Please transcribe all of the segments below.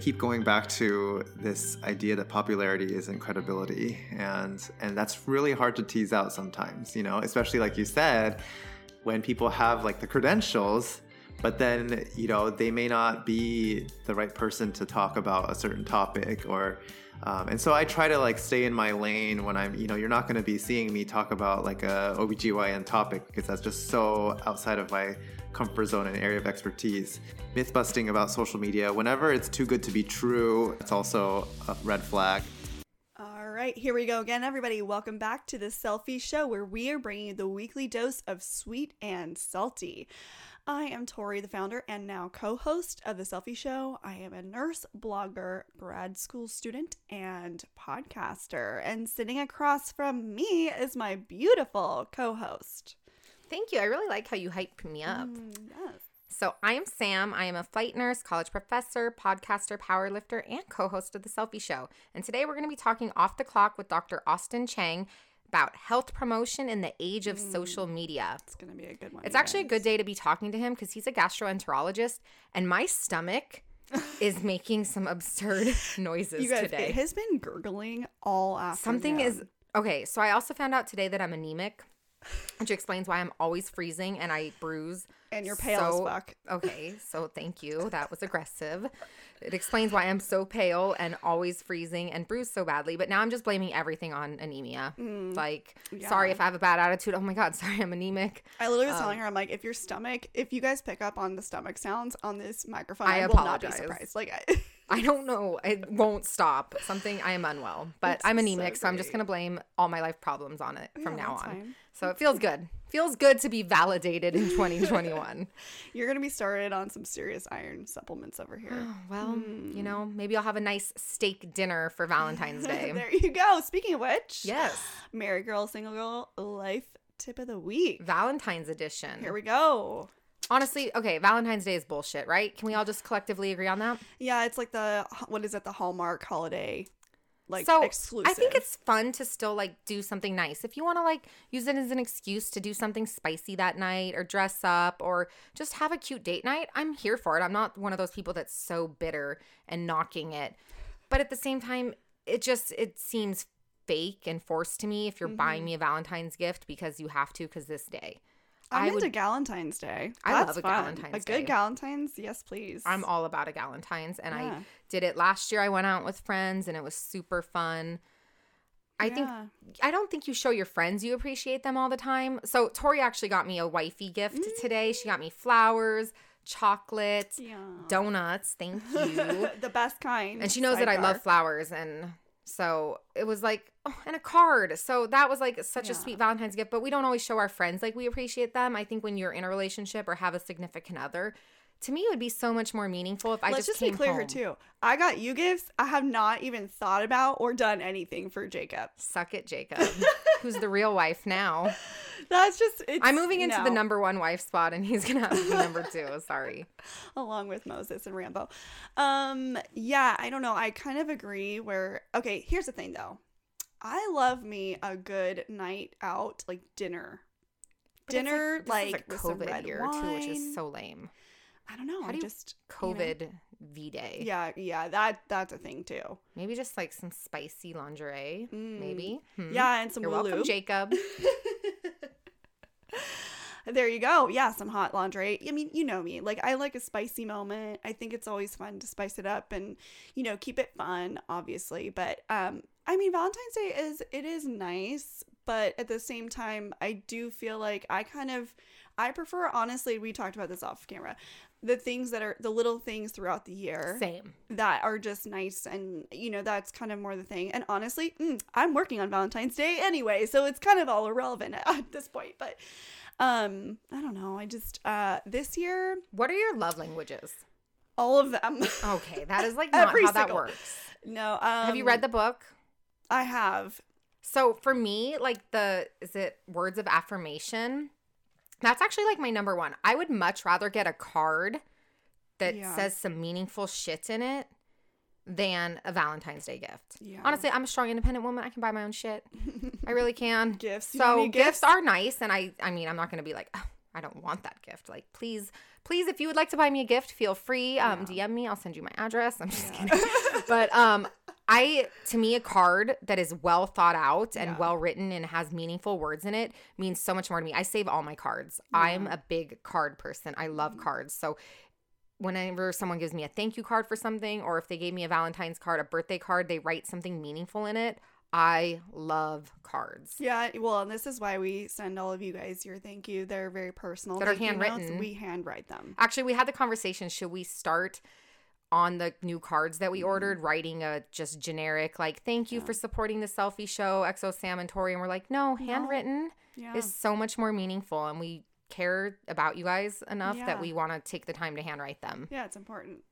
Keep going back to this idea that popularity isn't credibility, and and that's really hard to tease out sometimes. You know, especially like you said, when people have like the credentials, but then you know they may not be the right person to talk about a certain topic or um, and so I try to like stay in my lane when I'm, you know, you're not going to be seeing me talk about like a OBGYN topic because that's just so outside of my comfort zone and area of expertise. Myth busting about social media, whenever it's too good to be true, it's also a red flag. All right, here we go again, everybody. Welcome back to the Cellfie Show, where we are bringing you the weekly dose of sweet and salty. I am Tori, the founder and now co host of The Cellfie Show. I am a nurse, blogger, grad school student, and podcaster. And sitting across from me is my beautiful co host. Thank you. I really like how you hype me up. Mm, yes. So, I am Sam. I am a flight nurse, college professor, podcaster, powerlifter, and co host of The Cellfie Show. And today we're going to be talking off the clock with Dr. Austin Chiang about health promotion in the age of social media. It's going to be a good one. It's actually a good day to be talking to him because he's a gastroenterologist, and my stomach is making some absurd noises You guys, today. it has been gurgling all afternoon. Something is okay. So I also found out today that I'm anemic, which explains why I'm always freezing and I bruise. And you're pale so- as fuck. Okay, so thank you. That was aggressive. It explains why I'm so pale and always freezing and bruise so badly. But now I'm just blaming everything on anemia. Like, sorry if I have a bad attitude. Oh my god, sorry, I'm anemic. I literally was Um, telling her, I'm like, if your stomach, if you guys pick up on the stomach sounds on this microphone, I I, will not be surprised. Like, I, I don't know. It won't stop. Something I am unwell, but It's I'm so anemic, so, I'm just gonna blame all my life problems on it from Yeah, now on. fine. So it feels good. Feels good to be validated in 2021. you're gonna be started on some serious iron supplements over here. Oh, well, you hmm. know, maybe I'll have a nice steak dinner for Valentine's Day. there you go. Speaking of which, yes, married girl, single girl, life tip of the week. Valentine's edition. Here we go. Honestly, okay, Valentine's Day is bullshit, right? Can we all just collectively agree on that? Yeah, it's like the what is it? The Hallmark holiday, like so exclusive. I think it's fun to still like do something nice. If you want to like use it as an excuse to do something spicy that night or dress up or just have a cute date night, I'm here for it. I'm not one of those people that's so bitter and knocking it. But at the same time, it just it seems fake and forced to me if you're Mm-hmm. buying me a Valentine's gift because you have to cuz this day. I'm I into would Galentine's Day. I That's love a fun. Galentine's A Day. good Galentine's, yes, please. I'm all about a Galentine's and I did it last year. I went out with friends and it was super fun. I think I don't think you show your friends you appreciate them all the time. So Tori actually got me a wifey gift mm. today. She got me flowers, chocolate, Yeah. donuts. Thank you. the best kind. and she knows that I love flowers and so it was like oh, and a card. So that was like such Yeah. a sweet Valentine's gift, but we don't always show our friends like we appreciate them. I think when you're in a relationship or have a significant other, to me it would be so much more meaningful if I Let's just, just, be clear home. here too. I got you gifts. I have not even thought about or done anything for Jacob. Suck it, Jacob. Who's the real wife now? That's just. It's, I'm moving into the number one wife spot, and he's gonna have to be number two. Sorry. along with Moses and Rambo. Um, yeah, I don't know. I kind of agree. Where okay, here's the thing though. I love me a good night out, like dinner. But Dinner, like, a with some COVID red year too, which is so lame. I don't know. How do you- just you know. COVID V Day. Yeah, yeah, that that's a thing too. Maybe just like some spicy lingerie. Maybe. Hmm. Yeah, and some You're welcome, Jacob. There you go. Yeah, some hot lingerie. I mean, you know me. Like I like a spicy moment. I think it's always fun to spice it up and, you know, keep it fun, obviously. But um I mean, Valentine's Day is it is nice, but at the same time, I do feel like I kind of I prefer honestly, we talked about this off camera. The things that are the little things throughout the year Same. that are just nice and you know that's kind of more the thing and honestly mm, i'm working on valentine's day anyway so it's kind of all irrelevant at this point but um i don't know i just uh this year What are your love languages? all of them Okay, that is like not how that single- works. no um Have you read the book? I have So for me, like the is it words of affirmation? That's actually like my number one. I would much rather get a card that Yeah. says some meaningful shit in it than a Valentine's Day gift. Yeah. Honestly, I'm a strong independent woman. I can buy my own shit. I really can. Gifts. So gifts, gifts? are nice and I I mean, I'm not going to be like, oh, I don't want that gift. Like, please, please, if you would like to buy me a gift, feel free. Um, DM me. I'll send you my address. I'm just Yeah. kidding. but um, I to me a card that is well thought out and Yeah. well written and has meaningful words in it means so much more to me. I save all my cards. I'm a big card person. I love Mm-hmm. cards. So whenever someone gives me a thank you card for something or if they gave me a Valentine's card, a birthday card, they write something meaningful in it. I love cards. Yeah, well, and this is why we send all of you guys your thank you. They're very personal. That are you notes. handwritten. We handwrite them. Actually, we had the conversation. Should we start on the new cards that Mm-hmm. we ordered, writing a just generic, like, thank you for supporting the cellfie show, Exo Sam and Tori? And we're like, no, handwritten Yeah. is so much more meaningful. And we care about you guys enough Yeah. that we want to take the time to handwrite them. Yeah, it's important.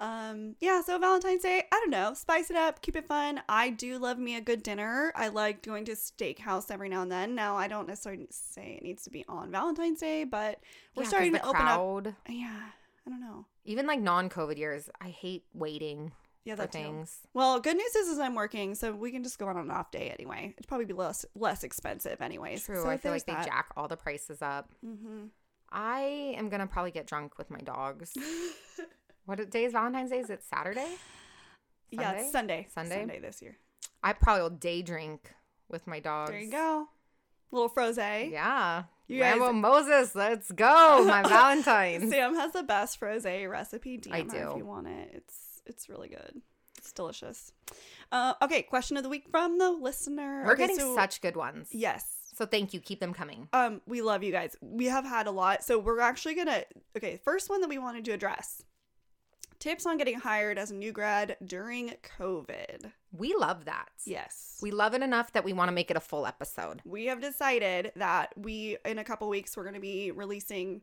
Um, yeah, so Valentine's Day, I don't know, spice it up, keep it fun. I do love me a good dinner. I like going to steakhouse every now and then. Now, I don't necessarily say it needs to be on Valentine's Day, but we're Yeah, starting to open up. Yeah, I don't know. Even like non COVID years, I hate waiting Yeah, for that too. things. Well, good news is, is I'm working, so we can just go on an off day anyway. It'd probably be less less expensive anyways. True. So I feel like they jack all the prices up. Mm-hmm. I am going to probably get drunk with my dogs. what day is Valentine's Day? Is it Saturday? Yeah, it's Sunday. Sunday? Sunday this year. I probably will day drink with my dogs. There you go. Little frosé. Yeah. You guys- Rambo Moses, let's go. My Valentine's. Sam has the best frosé recipe. DM I do. if you want it. It's it's really good. It's delicious. Uh, okay, question of the week from the listener. We're Okay, getting so- such good ones. yes. So thank you. Keep them coming. Um, we love you guys. We have had a lot, so we're actually gonna. Okay, first one that we wanted to address: tips on getting hired as a new grad during COVID. We love that. Yes. We love it enough that we want to make it a full episode. we have decided that we in a couple weeks we're going to be releasing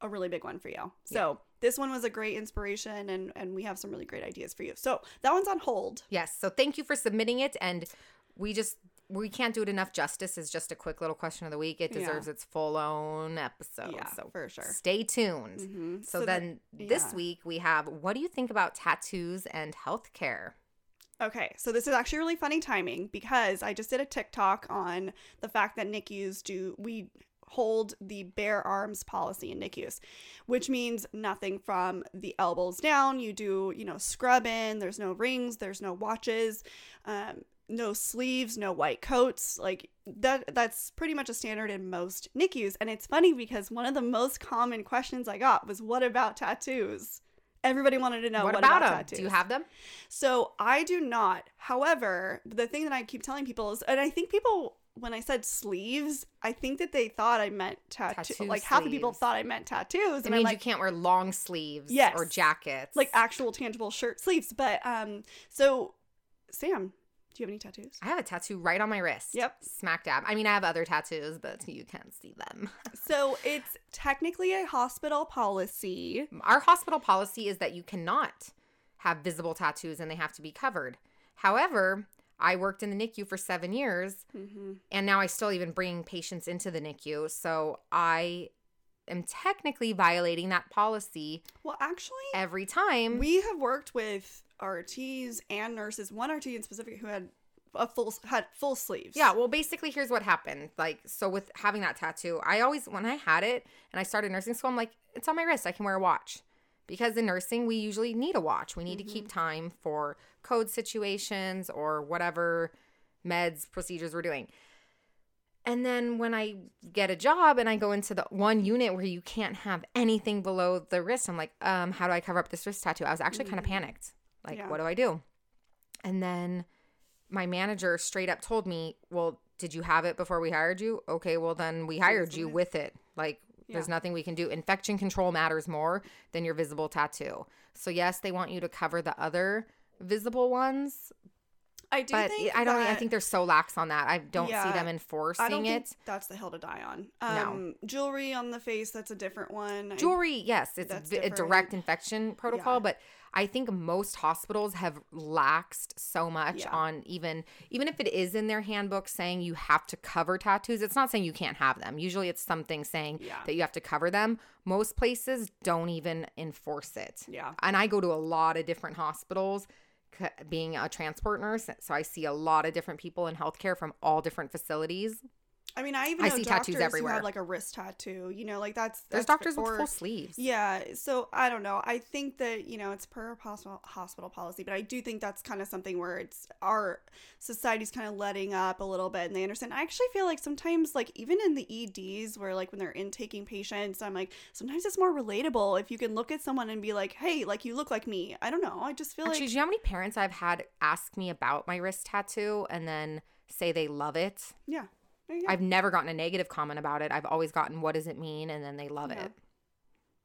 a really big one for you so this one was a great inspiration and and we have some really great ideas for you so that one's on hold Yes. So thank you for submitting it. And we just, we can't do it enough justice is just a quick little question of the week. It Yeah. deserves its full own episode. yeah so for sure stay tuned. Mhm. So, that- then this yeah. week we have what do you think about tattoos and healthcare? okay so this is actually really funny timing because i just did a tiktok on the fact that NICUs do we hold the bare arms policy in NICUs, which means nothing from the elbows down. You do, you know, scrub in, there's no rings, there's no watches, um, no sleeves, no white coats. Like that that's pretty much a standard in most NICUs. And it's funny because one of the most common questions I got was what about tattoos? Everybody wanted to know what, what, about, about, them? tattoos. Do you have them? So I do not. However, the thing that I keep telling people is, and I think people, when I said sleeves, I think that they thought I meant tattoo. Tattoo like half the people thought I meant tattoos, It and I'm means like, you can't wear long sleeves Yes. or jackets. like actual tangible shirt sleeves. But um, so Sam, do you have any tattoos? I have a tattoo right on my wrist. Yep. Smack dab. I mean, I have other tattoos, but you can't see them. So it's technically a hospital policy. Our hospital policy is that you cannot have visible tattoos and they have to be covered. However, I worked in the NICU for seven years Mm-hmm. and now I still even bring patients into the NICU. So I am technically violating that policy Well, actually, every time. we have worked with RTs and nurses. One RT in specific who had a full had full sleeves. Yeah, well, basically, here's what happened. Like, so with having that tattoo, I always, when I had it and I started nursing school, I'm like, it's on my wrist. I can wear a watch. Because in nursing, we usually need a watch. We need to keep time for code situations or whatever meds, procedures we're doing. And then when I get a job and I go into the one unit where you can't have anything below the wrist, I'm like, um, how do I cover up this wrist tattoo? I was actually kind of panicked. Like, Yeah. what do I do? And then my manager straight up told me, Well, did you have it before we hired you? Okay, well, then we hired you with it. Like, there's nothing we can do. Infection control matters more than your visible tattoo. So, yes, they want you to cover the other visible ones, I do but think I don't, I think they're so lax on that. I don't Yeah, see them enforcing it. that's the hill to die on. No. Um, jewelry on the face, that's a different one. Jewelry, yes, it's vi- a direct infection protocol, Yeah. but I think most hospitals have laxed so much Yeah. on even even if it is in their handbook saying you have to cover tattoos, it's not saying you can't have them. Usually it's something saying Yeah. that you have to cover them. Most places don't even enforce it. Yeah. And I go to a lot of different hospitals being a transport nurse, so I see a lot of different people in healthcare from all different facilities. I mean, I even I know see tattoos doctors who have like a wrist tattoo. You know, like that's, There's that's doctors with or- full sleeves. Yeah, so I don't know. I think that you know it's per hospital hospital policy, but I do think that's kind of something where it's our society's kind of letting up a little bit, and they understand. I actually feel like sometimes, like even in the EDs, where like when they're intaking patients, I'm like sometimes it's more relatable if you can look at someone and be like, "Hey, like you look like me." I don't know. I just feel Actually, like do you know how many parents I've had ask me about my wrist tattoo and then say they love it? yeah. Go. I've never gotten a negative comment about it. I've always gotten what does it mean and then they love Yeah. it.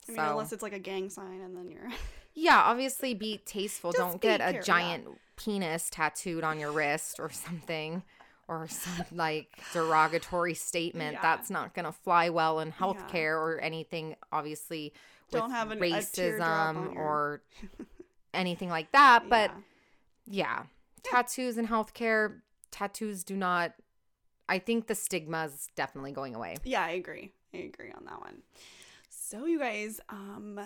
I mean, So- unless it's like a gang sign, and then you're Yeah, obviously be tasteful. Just Don't get a yeah. giant penis tattooed on your wrist or something or some like derogatory statement. Yeah. That's not going to fly well in Yeah. healthcare or anything obviously with Don't have an- racism your- or anything like that, but Yeah. yeah, tattoos in healthcare, tattoos do not I think the stigma is definitely going away. Yeah, I agree. I agree on that one. So you guys, um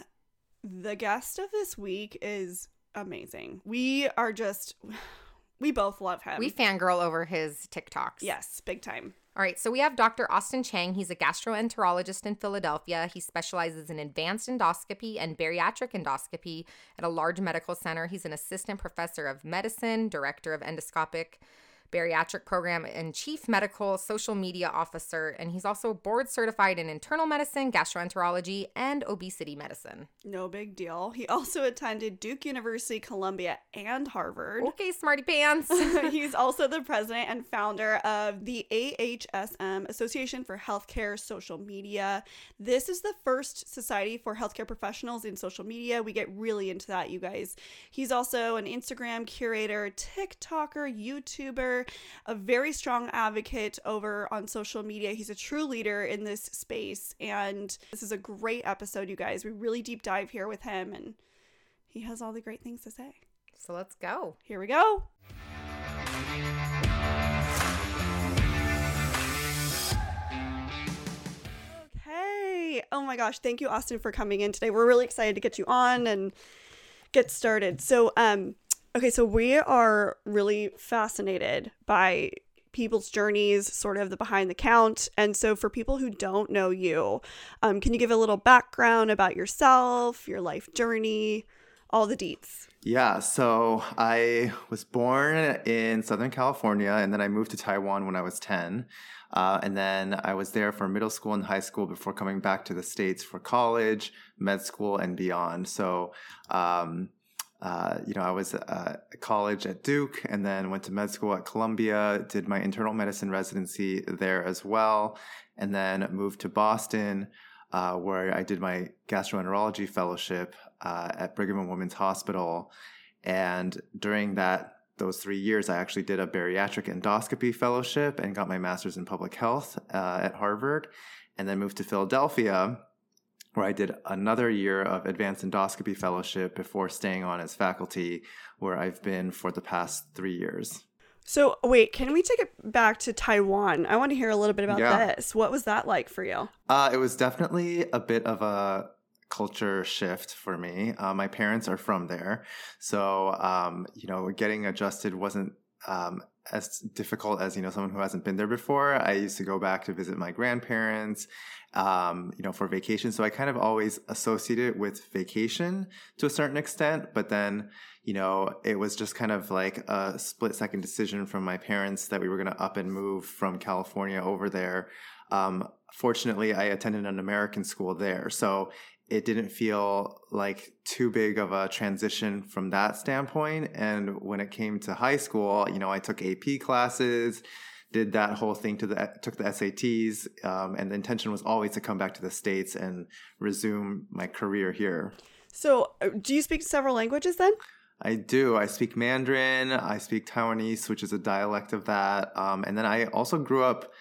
the guest of this week is amazing. We are just we both love him. We fangirl over his TikToks. yes, big time. All right, so we have Dr. Austin Chiang. He's a gastroenterologist in Philadelphia. He specializes in advanced endoscopy and bariatric endoscopy at a large medical center. He's an assistant professor of medicine, director of endoscopic bariatric program, and chief medical social media officer. And he's also board certified in internal medicine, gastroenterology, and obesity medicine. No big deal. He also attended Duke University, Columbia, and Harvard. Okay, smarty pants. He's also the president and founder of the AHSM, Association for Healthcare Social Media. This is the first society for healthcare professionals in social media. We get really into that, you guys. He's also an Instagram curator, TikToker, YouTuber, a very strong advocate over on social media. He's a true leader in this space. And this is a great episode, you guys. We really deep dive here with him, and he has all the great things to say. so let's go. Here we go. Okay. Oh my gosh, thank you Austin for coming in today. We're really excited to get you on and get started. So, um okay, so we are really fascinated by people's journeys, sort of the behind the count. And so for people who don't know you, um can you give a little background about yourself, your life journey, all the deets? Yeah, so I was born in Southern California and then I moved to Taiwan when I was 10. Uh, and then I was there for middle school and high school before coming back to the States for college, med school, and beyond. So, um, uh, you know, I was uh, at college at Duke and then went to med school at Columbia, did my internal medicine residency there as well, and then moved to Boston, uh, where I did my gastroenterology fellowship uh, at Brigham and Women's Hospital. And during that those three years, I actually did a bariatric endoscopy fellowship and got my master's in public health at Harvard, and then moved to Philadelphia, where I did another year of advanced endoscopy fellowship before staying on as faculty, where I've been for the past three years. So wait, can we take it back to Taiwan? I want to hear a little bit about Yeah. this. What was that like for you? Uh, it was definitely a bit of a culture shift for me. Uh, my parents are from there, so um, you know, getting adjusted wasn't um, as difficult as you know someone who hasn't been there before. I used to go back to visit my grandparents, um, you know, for vacation. So I kind of always associated it with vacation to a certain extent, but then. You know, it was just kind of like a split second decision from my parents that we were going to up and move from California over there. Um, fortunately, I attended an American school there. So it didn't feel like too big of a transition from that standpoint. And when it came to high school, you know, I took AP classes, did that whole thing to the took the SATs, um, and the intention was always to come back to the states and resume my career here. So, uh, do you speak several languages then? I do. I speak Mandarin. I speak Taiwanese, which is a dialect of that. Um, and then I also grew up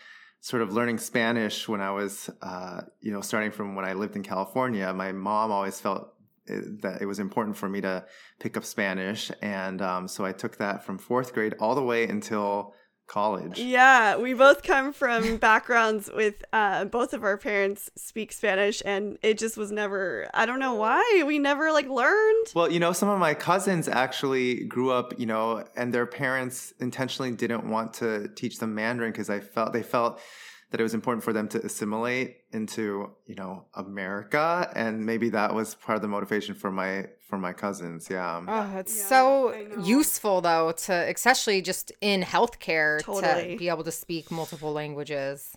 sort of learning Spanish when I was, uh, you know, starting from when I lived in California. My mom always felt it- that it was important for me to pick up Spanish. And um, so I took that from fourth grade all the way until college. Yeah, we both come from backgrounds with uh, both of our parents speak Spanish, and it just was never. I don't know why we never like learned. Well, you know, some of my cousins actually grew up, you know, and their parents intentionally didn't want to teach them Mandarin because I felt they felt that it was important for them to assimilate into you know America, and maybe that was part of the motivation for my for my cousins. Yeah. Ah, oh, it's Yeah, so useful though to especially just in healthcare Totally. to be able to speak multiple languages.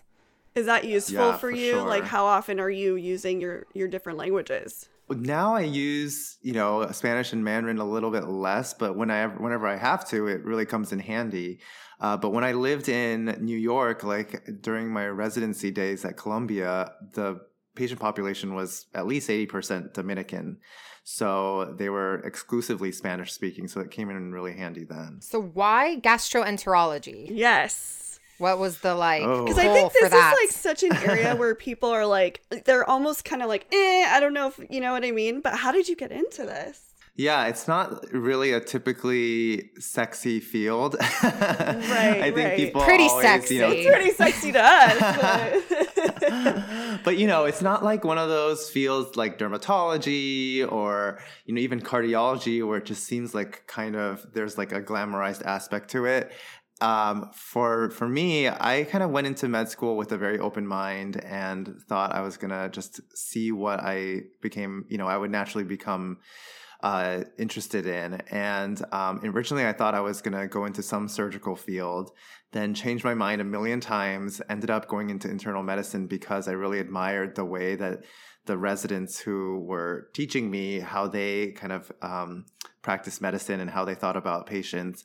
Is that useful Yeah, for for you? Like, how often are you using your your different languages? Now I use you know Spanish and Mandarin a little bit less, but when I whenever I have to, it really comes in handy. Uh, but when I lived in New York, like during my residency days at Columbia, the patient population was at least eighty percent Dominican, so they were exclusively Spanish speaking. So it came in really handy then. So why gastroenterology? Yes. What was the like Oh. Because I think for this that? is like such an area where people are like, they're almost kind of like, eh, I don't know if you know what I mean. But how did you get into this? Yeah, it's not really a typically sexy field. right, I think right. people Pretty always, you know, sexy. It's pretty sexy to us. But... but you know, it's not like one of those fields like dermatology or you know even cardiology where it just seems like kind of there's like a glamorized aspect to it. Um, for for me, I kind of went into med school with a very open mind and thought I was gonna just see what I became. You know, I would naturally become uh, interested in. And um, originally, I thought I was going to go into some surgical field, then changed my mind a million times, ended up going into internal medicine because I really admired the way that the residents who were teaching me how they kind of um, practice medicine and how they thought about patients.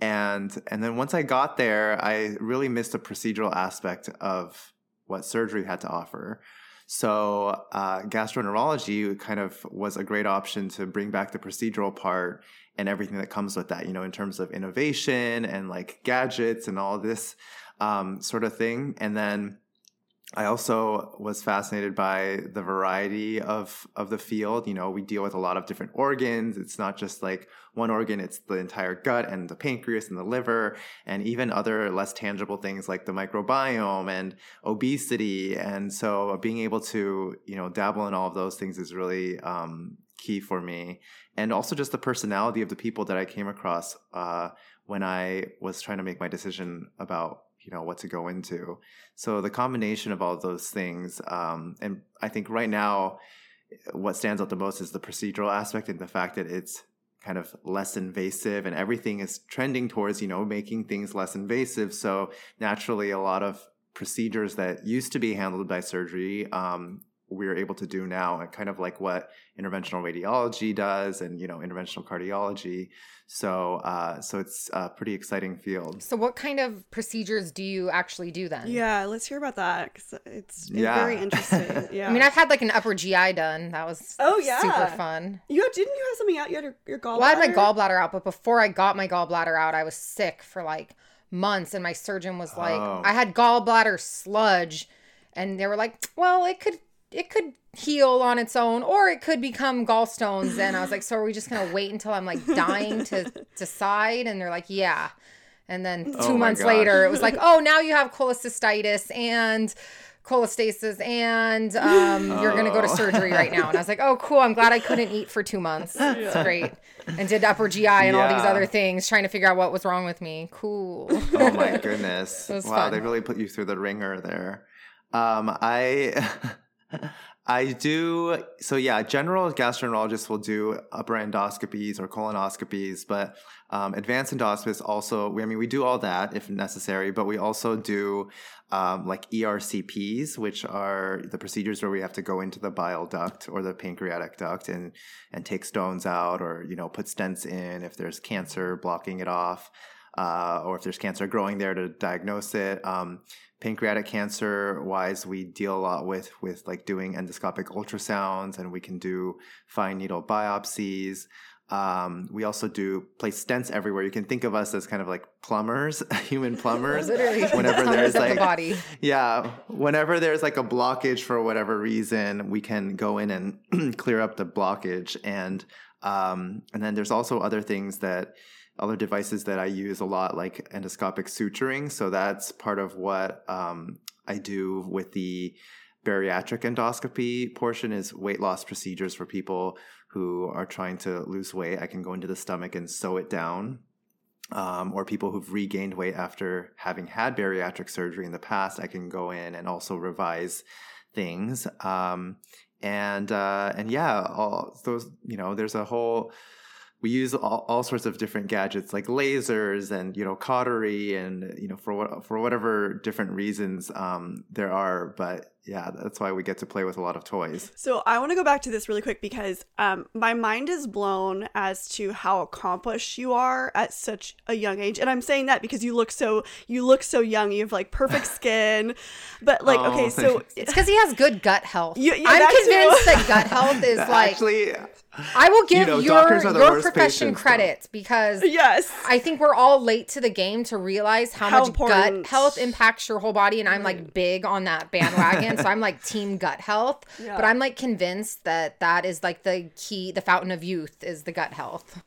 And and then once I got there, I really missed the procedural aspect of what surgery had to offer. So uh, gastroenterology kind of was a great option to bring back the procedural part and everything that comes with that, you know, in terms of innovation and like gadgets and all this um, sort of thing. And then I also was fascinated by the variety of of the field. You know, we deal with a lot of different organs. It's not just like one organ; it's the entire gut and the pancreas and the liver, and even other less tangible things like the microbiome and obesity. And so, being able to you know dabble in all of those things is really um, key for me, and also just the personality of the people that I came across uh, when I was trying to make my decision about you know what to go into. So the combination of all those things, um, and I think right now, what stands out the most is the procedural aspect and the fact that it's kind of less invasive and everything is trending towards you know making things less invasive. So naturally, a lot of procedures that used to be handled by surgery. Um, we're able to do now and kind of like what interventional radiology does and you know interventional cardiology so uh, so it's a pretty exciting field So what kind of procedures do you actually do then? yeah, let's hear about that because it's, it's Yeah. very interesting. Yeah. I mean, I've had like an upper GI done. That was Oh, yeah. super fun. you had, didn't you have something out? You had your, your gallbladder. Well, I had my gallbladder out, but before I got my gallbladder out, I was sick for like months, and my surgeon was like, Oh. I had gallbladder sludge, and they were like, well, it could it could heal on its own, or it could become gallstones. And I was like, so are we just gonna wait until I'm like dying to decide? And they're like, yeah. And then two Oh months gosh. later, it was like, oh, now you have cholecystitis and cholestasis and um, you're going to go to Oh. surgery right now. And I was like, oh, cool. I'm glad I couldn't eat for two months. It's great. And did upper GI and all these other things, trying to figure out what was wrong with me. Cool. oh my goodness wow fun. they really put you through the ringer there um i i do so yeah general gastroenterologists will do upper endoscopies or colonoscopies but um, advanced endoscopists also i mean we do all that if necessary but we also do um, like ercps which are the procedures where we have to go into the bile duct or the pancreatic duct and and take stones out or you know put stents in if there's cancer blocking it off uh, or if there's cancer growing there to diagnose it. Um, pancreatic cancer wise, we deal a lot with with like doing endoscopic ultrasounds, and we can do fine needle biopsies. Um, we also do place stents everywhere. You can think of us as kind of like plumbers, human plumbers. Literally, Whenever there's like the body. yeah, whenever there's like a blockage for whatever reason, we can go in and clear up the blockage, and um, and then there's also other things that other devices that I use a lot, like endoscopic suturing. So that's part of what um, I do with the bariatric endoscopy portion is weight loss procedures for people who are trying to lose weight. I can go into the stomach and sew it down. um, or people who've regained weight after having had bariatric surgery in the past, I can go in and also revise things. Um, and uh, and yeah, all those you know, there's a whole we use all, all sorts of different gadgets like lasers and you know cautery and you know for what for whatever different reasons um, there are. But yeah, that's why we get to play with a lot of toys. So I want to go back to this really quick because um, my mind is blown as to how accomplished you are at such a young age, and I'm saying that because you look so you look so young. You have like perfect skin, but like Oh, okay, so It's because he has good gut health. You- yeah, I'm that too. convinced that gut health is like. Actually, I will give know, your doctors are the your profession patients, though. credit because yes, I think we're all late to the game to realize how, How much important- gut health impacts your whole body. And I'm like big on that bandwagon. so I'm like team gut health. Yeah. But I'm like convinced that that is like the key, the fountain of youth is the gut health.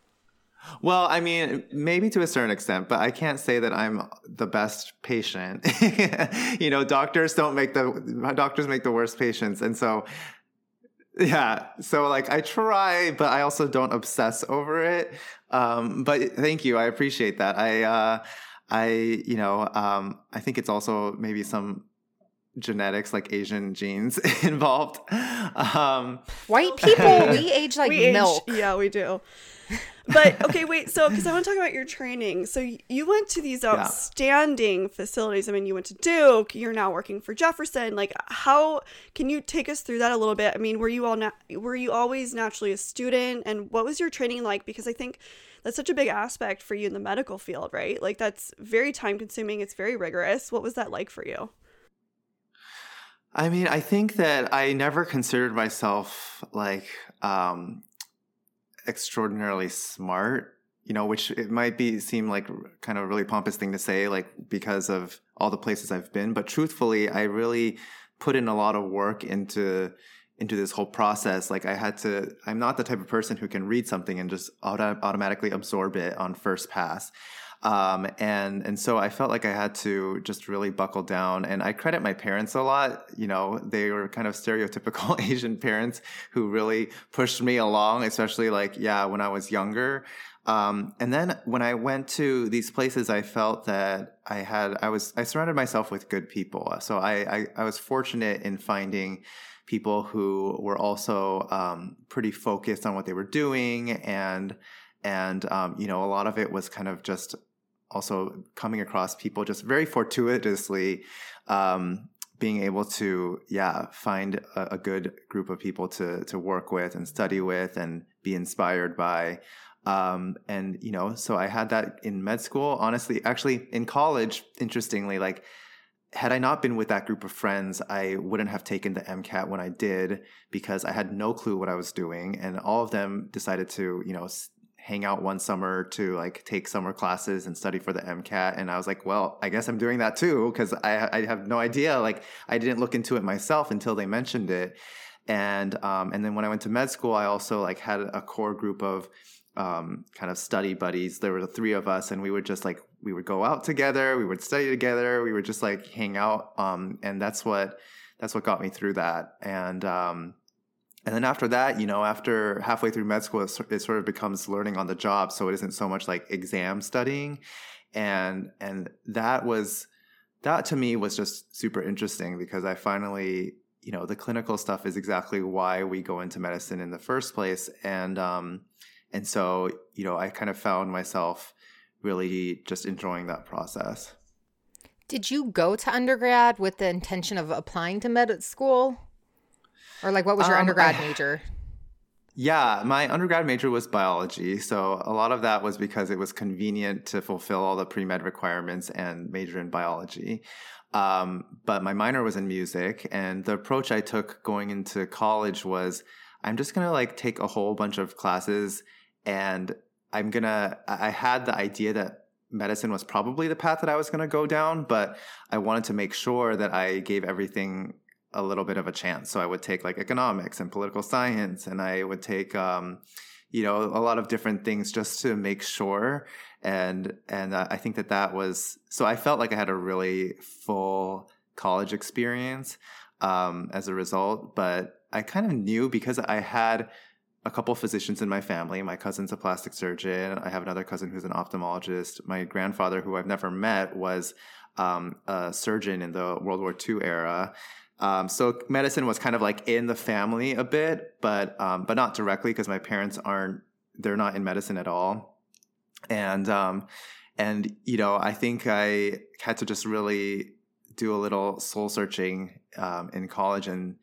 Well, I mean, maybe to a certain extent, but I can't say that I'm the best patient. you know, doctors don't make the doctors make the worst patients, and so yeah, so like I try, but I also don't obsess over it. Um, but thank you, I appreciate that. I uh, I you know um, I think it's also maybe some genetics like Asian genes involved. Um, White people, we age like we age- milk. yeah, we do. But okay, wait. So, because I want to talk about your training. So, you went to these outstanding facilities. I mean, you went to Duke. You're now working for Jefferson. Like, how can you take us through that a little bit? I mean, were you all na- were you always naturally a student, and what was your training like? Because I think that's such a big aspect for you in the medical field, right? Like, that's very time consuming. It's very rigorous. What was that like for you? I mean, I think that I never considered myself like um, extraordinarily smart, you know, which it might be seem like kind of a really pompous thing to say, like because of all the places I've been. But truthfully, I really put in a lot of work into into this whole process. Like I had to, I'm not the type of person who can read something and just auto- automatically absorb it on first pass. Um, and, and so I felt like I had to just really buckle down and I credit my parents a lot. You know, they were kind of stereotypical Asian parents who really pushed me along, especially like, yeah, when I was younger. Um, and then when I went to these places, I felt that I had, I was, I surrounded myself with good people. So I, I, I was fortunate in finding people who were also um, pretty focused on what they were doing and and um, you know a lot of it was kind of just also coming across people just very fortuitously um, being able to yeah find a, a good group of people to to work with and study with and be inspired by um, and you know so i had that in med school honestly actually in college interestingly like had I not been with that group of friends, I wouldn't have taken the MCAT when I did because I had no clue what I was doing. And all of them decided to, you know, hang out one summer to like take summer classes and study for the MCAT. And I was like, well, I guess I'm doing that too because I, I have no idea. Like, I didn't look into it myself until they mentioned it. And um, and then when I went to med school, I also like had a core group of um, kind of study buddies. There were the three of us, and we would just like we would go out together, we would study together, we would just like hang out, um, and that's what that's what got me through that. And um, and then after that, you know, after halfway through med school, it, sort of becomes learning on the job. So it isn't so much like exam studying, and and that was that to me was just super interesting because I finally you know the clinical stuff is exactly why we go into medicine in the first place and um and so you know i kind of found myself really just enjoying that process Did you go to undergrad with the intention of applying to med school? Or like what was your Um, undergrad I- major? yeah my undergrad major was biology so a lot of that was because it was convenient to fulfill all the pre-med requirements and major in biology um, but my minor was in music and the approach i took going into college was i'm just gonna like take a whole bunch of classes and i'm gonna i I had the idea that medicine was probably the path that i was gonna go down but i wanted to make sure that i gave everything a little bit of a chance so i would take like economics and political science and i would take um, you know a lot of different things just to make sure and and uh, i think that that was so i felt like i had a really full college experience um, as a result but i kind of knew because i had a couple physicians in my family. My cousin's a plastic surgeon. I have another cousin who's an ophthalmologist. My grandfather, who I've never met, was um, a surgeon in the World War II era. Um, so medicine was kind of like in the family a bit, but um, but not directly because my parents aren't they're not in medicine at all. And um, and you know, I think I had to just really do a little soul searching um, in college and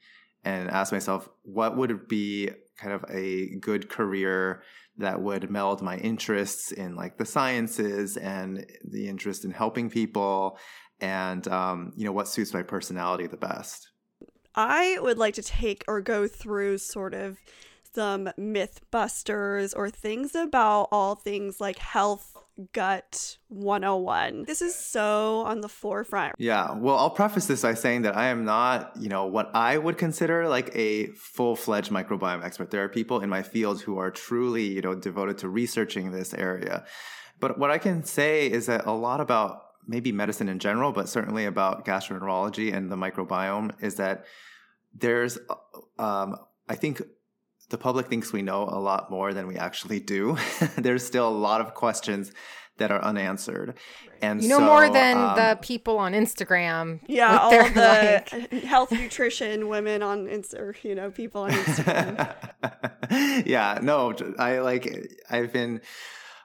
and ask myself what would be kind of a good career that would meld my interests in like the sciences and the interest in helping people and um, you know what suits my personality the best i would like to take or go through sort of some myth busters or things about all things like health gut 101. This is so on the forefront. Yeah. Well, I'll preface this by saying that I am not, you know, what I would consider like a full-fledged microbiome expert. There are people in my field who are truly, you know, devoted to researching this area. But what I can say is that a lot about maybe medicine in general, but certainly about gastroenterology and the microbiome is that there's um, I think the public thinks we know a lot more than we actually do. There's still a lot of questions that are unanswered. And you know so, more than um, the people on Instagram. Yeah, all the like... health nutrition women on Insta, you know, people on Instagram. yeah, no, I like I've been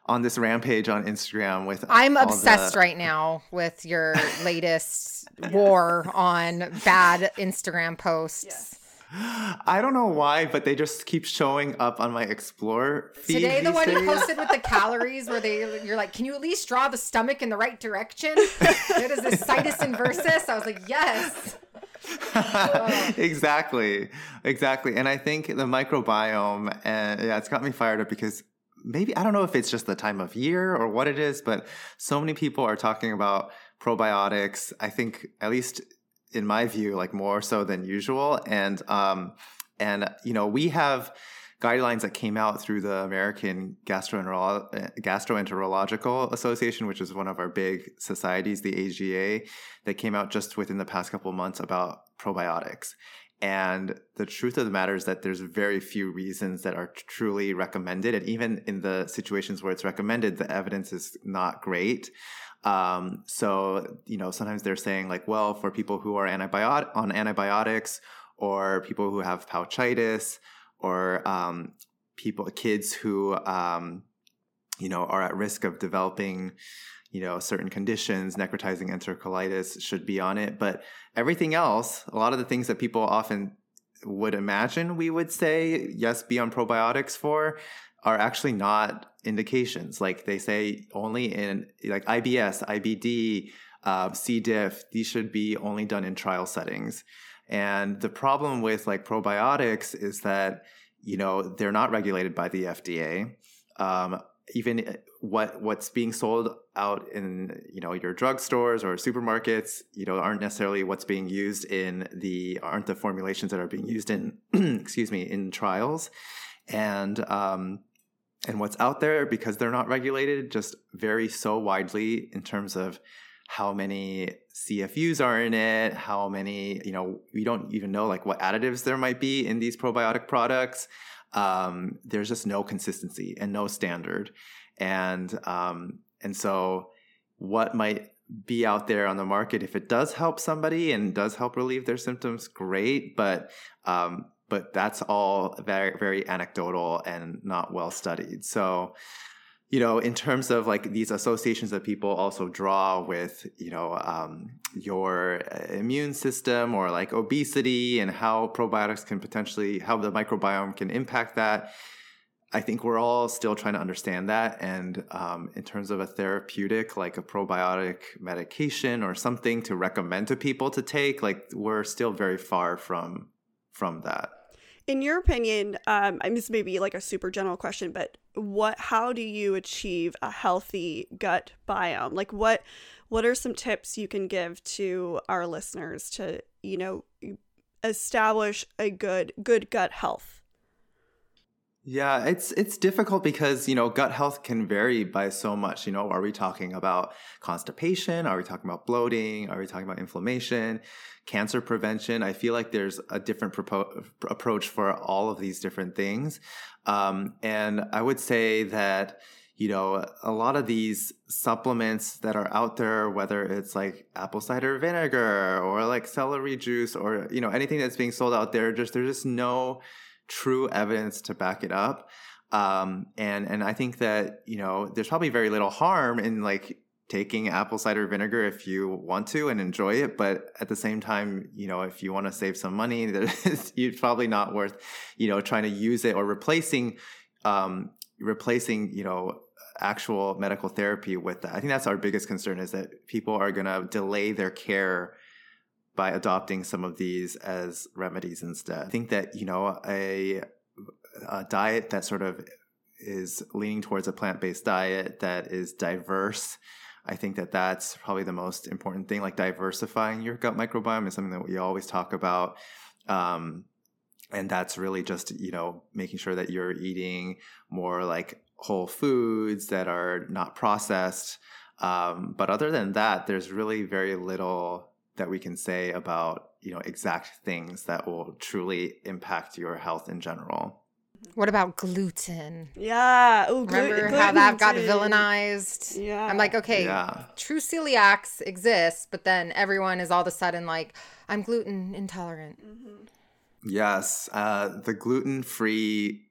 on this rampage on Instagram with I'm obsessed the... right now with your latest war on bad Instagram posts. Yes. I don't know why, but they just keep showing up on my Explore feed. Today, the one days. you posted with the calories, where they you're like, "Can you at least draw the stomach in the right direction?" it is the situs inversus. I was like, "Yes." exactly, exactly, and I think the microbiome, and yeah, it's got me fired up because maybe I don't know if it's just the time of year or what it is, but so many people are talking about probiotics. I think at least in my view, like more so than usual. And um, and you know, we have guidelines that came out through the American Gastroenterolo- Gastroenterological Association, which is one of our big societies, the AGA, that came out just within the past couple months about probiotics. And the truth of the matter is that there's very few reasons that are truly recommended. And even in the situations where it's recommended, the evidence is not great. Um, so, you know, sometimes they're saying like, well, for people who are on antibiotics or people who have pouchitis or um, people, kids who, um, you know, are at risk of developing, you know, certain conditions, necrotizing enterocolitis should be on it. But everything else, a lot of the things that people often would imagine we would say, yes, be on probiotics for, are actually not indications. Like they say only in like IBS, IBD, uh, C. diff, these should be only done in trial settings. And the problem with like probiotics is that, you know, they're not regulated by the FDA. Um, even uh, what what's being sold out in you know your drugstores or supermarkets you know aren't necessarily what's being used in the aren't the formulations that are being used in excuse me in trials and um, and what's out there because they're not regulated just vary so widely in terms of how many CFUs are in it, how many, you know, we don't even know like what additives there might be in these probiotic products. Um, there's just no consistency and no standard. And, um, and so what might be out there on the market, if it does help somebody and does help relieve their symptoms, great. But, um, but that's all very very anecdotal and not well studied so you know in terms of like these associations that people also draw with you know um, your uh, immune system or like obesity and how probiotics can potentially how the microbiome can impact that i think we're all still trying to understand that. And um, in terms of a therapeutic like a probiotic medication or something to recommend to people to take like we're still very far from from that in your opinion, um, I this may be like a super general question, but what, how do you achieve a healthy gut biome? Like, what, what are some tips you can give to our listeners to, you know, establish a good, good gut health? Yeah, it's it's difficult because you know gut health can vary by so much. You know, are we talking about constipation? Are we talking about bloating? Are we talking about inflammation? Cancer prevention? I feel like there's a different propo- approach for all of these different things, um, and I would say that you know, a lot of these supplements that are out there, whether it's like apple cider vinegar or like celery juice or, you know, anything that's being sold out there, just there's just no true evidence to back it up. Um, and, and I think that, you know, there's probably very little harm in like taking apple cider vinegar if you want to and enjoy it. But at the same time, you know, if you want to save some money, it's probably not worth, you know, trying to use it or replacing, um, replacing, you know, actual medical therapy with that. I think that's our biggest concern is that people are going to delay their care by adopting some of these as remedies instead. I think that, you know, a, a diet that sort of is leaning towards a plant-based diet that is diverse I think that that's probably the most important thing. Like diversifying your gut microbiome is something that we always talk about. Um, and that's really just, you know, making sure that you're eating more like whole foods that are not processed. Um, but other than that, there's really very little that we can say about you know exact things that will truly impact your health in general. What about gluten? Yeah. Ooh, Remember how that got villainized? Yeah. I'm like, okay, yeah. true celiacs exist, but then everyone is all of a sudden like, I'm gluten intolerant. Mm-hmm. Yes. Uh, the gluten free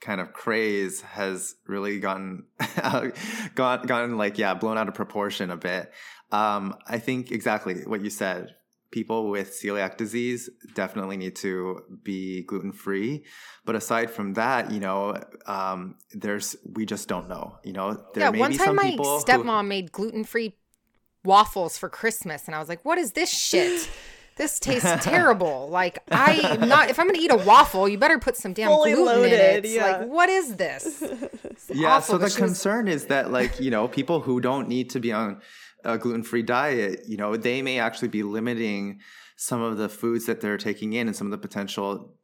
kind of craze has really gotten gone gone like yeah blown out of proportion a bit um, i think exactly what you said people with celiac disease definitely need to be gluten free but aside from that you know um, there's we just don't know you know there yeah one time my stepmom who... made gluten free waffles for christmas and i was like what is this shit this tastes terrible. Like I not if I'm gonna eat a waffle, you better put some damn Fully gluten loaded, in it. Yeah. Like what is this? It's yeah. Awful. So the concern is that like you know people who don't need to be on a gluten free diet, you know, they may actually be limiting some of the foods that they're taking in and some of the potential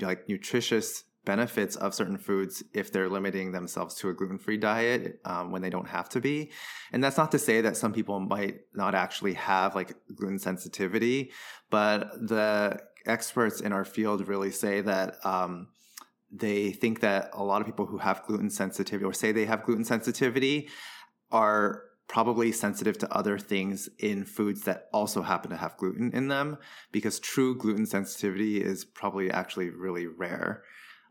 like nutritious benefits of certain foods if they're limiting themselves to a gluten free diet um, when they don't have to be. And that's not to say that some people might not actually have like gluten sensitivity, but the experts in our field really say that. Um, they think that a lot of people who have gluten sensitivity or say they have gluten sensitivity are probably sensitive to other things in foods that also happen to have gluten in them because true gluten sensitivity is probably actually really rare.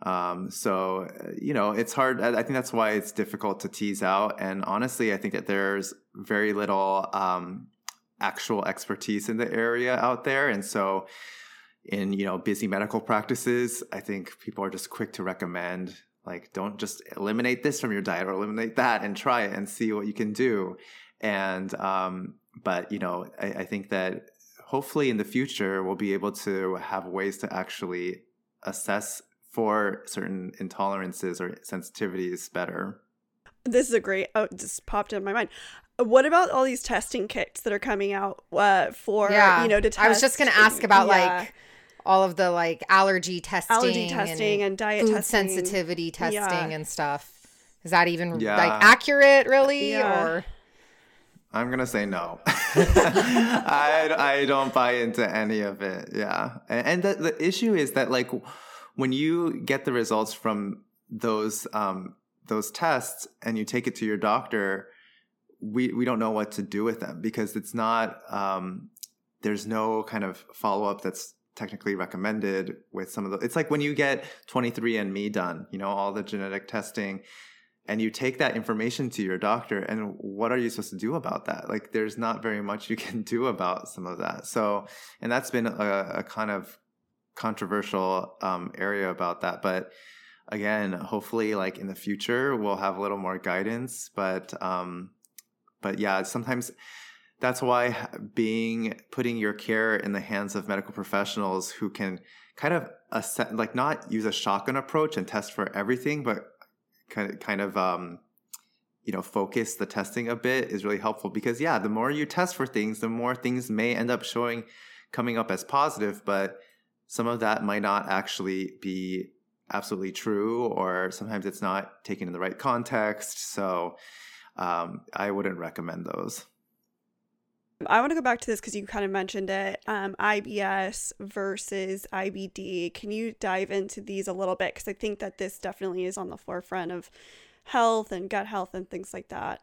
Um, so, you know, it's hard. I think that's why it's difficult to tease out. And honestly, I think that there's very little um, actual expertise in the area out there. And so, in you know busy medical practices, I think people are just quick to recommend like don't just eliminate this from your diet or eliminate that and try it and see what you can do. And um, but you know, I, I think that hopefully in the future we'll be able to have ways to actually assess for certain intolerances or sensitivities better. This is a great. Oh, just popped in my mind. What about all these testing kits that are coming out uh, for yeah. you know to test? I was just going to ask about yeah. like all of the like allergy testing, allergy testing, and, and diet food testing. sensitivity testing yeah. and stuff. Is that even yeah. like accurate, really, yeah. or? I'm gonna say no. I I don't buy into any of it. Yeah, and, and the the issue is that like when you get the results from those um, those tests and you take it to your doctor, we we don't know what to do with them because it's not um, there's no kind of follow up that's technically recommended with some of the it's like when you get 23andme done you know all the genetic testing and you take that information to your doctor and what are you supposed to do about that? Like there's not very much you can do about some of that. So and that's been a, a kind of controversial um, area about that. But again hopefully like in the future we'll have a little more guidance. But um but yeah sometimes that's why being putting your care in the hands of medical professionals who can kind of assess, like not use a shotgun approach and test for everything, but kind of kind of um, you know focus the testing a bit is really helpful because yeah, the more you test for things, the more things may end up showing coming up as positive, but some of that might not actually be absolutely true, or sometimes it's not taken in the right context. So um, I wouldn't recommend those. I want to go back to this because you kind of mentioned it um, IBS versus IBD. Can you dive into these a little bit? Because I think that this definitely is on the forefront of health and gut health and things like that.